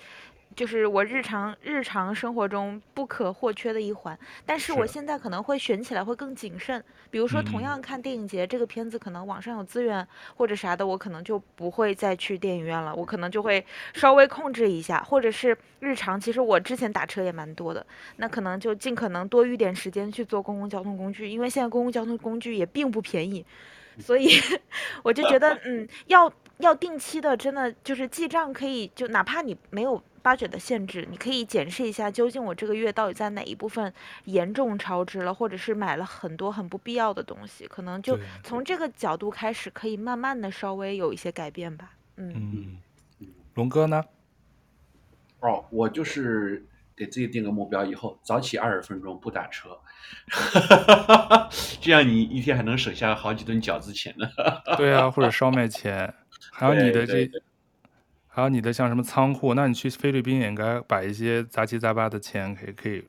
就是我日常日常生活中不可或缺的一环。但是我现在可能会选起来会更谨慎。比如说，同样看电影节，这个片子可能网上有资源或者啥的，我可能就不会再去电影院了。我可能就会稍微控制一下，或者是日常，其实我之前打车也蛮多的，那可能就尽可能多预点时间去坐公共交通工具，因为现在公共交通工具也并不便宜。所以，我就觉得，嗯，要要定期的，真的就是记账，可以就哪怕你没有 budget 的限制，你可以检视一下，究竟我这个月到底在哪一部分严重超支了，或者是买了很多很不必要的东西，可能就从这个角度开始，可以慢慢的稍微有一些改变吧。嗯，龙哥呢？哦，我就是给自己定个目标，以后早起二十分钟不打车，这样你一天还能省下好几顿饺子钱呢。对啊，或者烧麦钱，还有你的这，还有你的像什么仓库，那你去菲律宾也应该把一些杂七杂八的钱可以可以。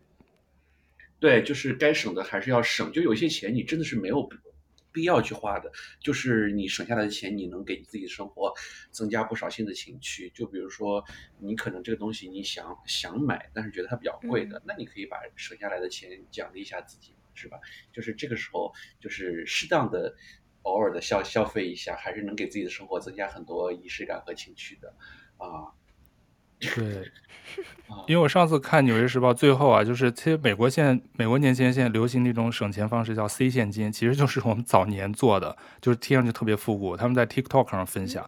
对，就是该省的还是要省，就有些钱你真的是没有必要去花的，就是你省下来的钱，你能给你自己的生活增加不少新的情趣。就比如说，你可能这个东西你想想买，但是觉得它比较贵的，嗯、那你可以把省下来的钱奖励一下自己，是吧？就是这个时候，就是适当的偶尔的消消费一下，还是能给自己的生活增加很多仪式感和情趣的，啊。对，因为我上次看《纽约时报》，最后啊，就是其实美国现在美国年轻人现在流行的一种省钱方式叫 C 现金，其实就是我们早年做的，就是听上去特别复古。他们在 TikTok 上分享，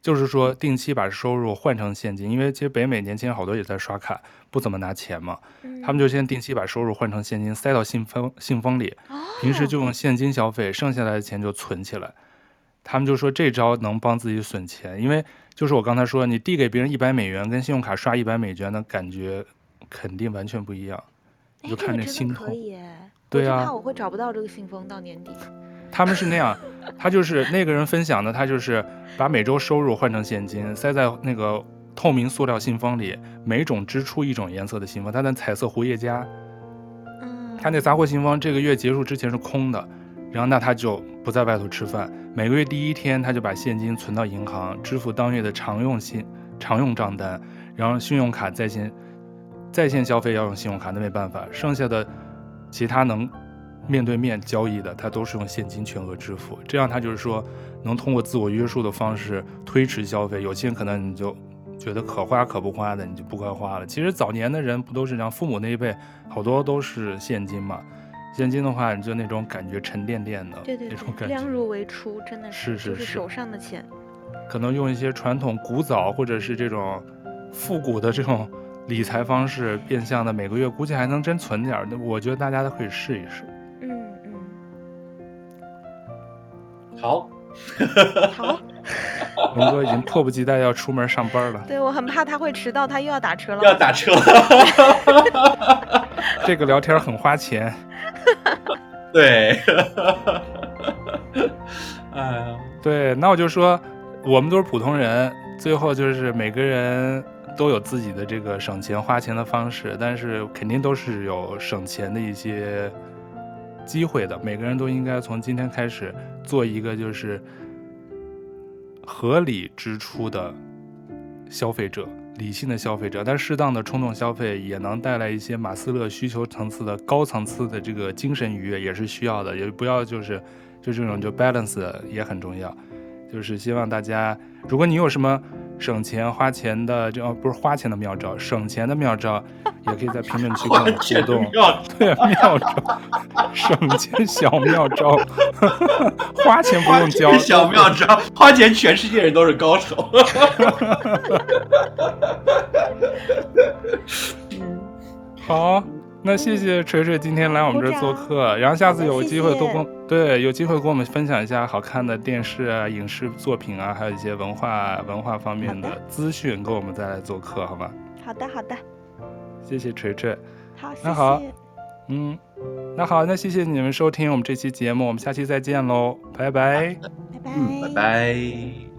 就是说定期把收入换成现金，因为其实北美年轻人好多也在刷卡，不怎么拿钱嘛，他们就先定期把收入换成现金，塞到信封信封里，平时就用现金消费，剩下来的钱就存起来。他们就说这招能帮自己省钱，因为。就是我刚才说，你递给别人一百美元，跟信用卡刷一百美元的感觉肯定完全不一样。你就看那心痛。对啊，我会找不到这个信封到年底。他们是那样，他就是那个人分享的，他就是把每周收入换成现金，塞在那个透明塑料信封里，每种支出一种颜色的信封，他的彩色活页夹。嗯。他那杂货信封这个月结束之前是空的。然后那他就不在外头吃饭，每个月第一天他就把现金存到银行，支付当月的常用信常用账单，然后信用卡在线在线消费要用信用卡，那没办法，剩下的其他能面对面交易的，他都是用现金全额支付，这样他就是说能通过自我约束的方式推迟消费，有些人可能你就觉得可花可不花的，你就不该花了。其实早年的人不都是这样，父母那一辈好多都是现金嘛。现金的话，你就那种感觉沉甸甸的，对对对，那种感觉，量入为出，真的是是是，是手上的钱。可能用一些传统古早或者是这种复古的这种 理财方式，变相的每个月估计还能真存点儿。我觉得大家都可以试一试。嗯嗯。好。好。龙哥已经迫不及待要出门上班了。对，我很怕他会迟到，他又要打车了。要打车了。这个聊天很花钱。对，哎呀，对，那我就说，我们都是普通人，最后就是每个人都有自己的这个省钱花钱的方式，但是肯定都是有省钱的一些机会的。每个人都应该从今天开始做一个就是合理支出的消费者。理性的消费者，但适当的冲动消费也能带来一些马斯勒需求层次的高层次的这个精神愉悦，也是需要的。也不要就是就这种就 balance 也很重要。就是希望大家，如果你有什么省钱花钱的，这、哦、不是花钱的妙招，省钱的妙招，也可以在评论区跟我们互动。对，妙招，省钱小妙招，花钱不用交。小妙招，花钱全世界人都是高手。好。那谢谢锤锤今天来我们这儿做客，然后下次有机会多跟对有机会跟我们分享一下好看的电视啊、影视作品啊，还有一些文化文化方面的资讯，跟我们再来做客，好吗？好的，好的。谢谢锤锤。好，那好，嗯，那好，那谢谢你们收听我们这期节目，我们下期再见喽，拜拜，拜拜，拜拜。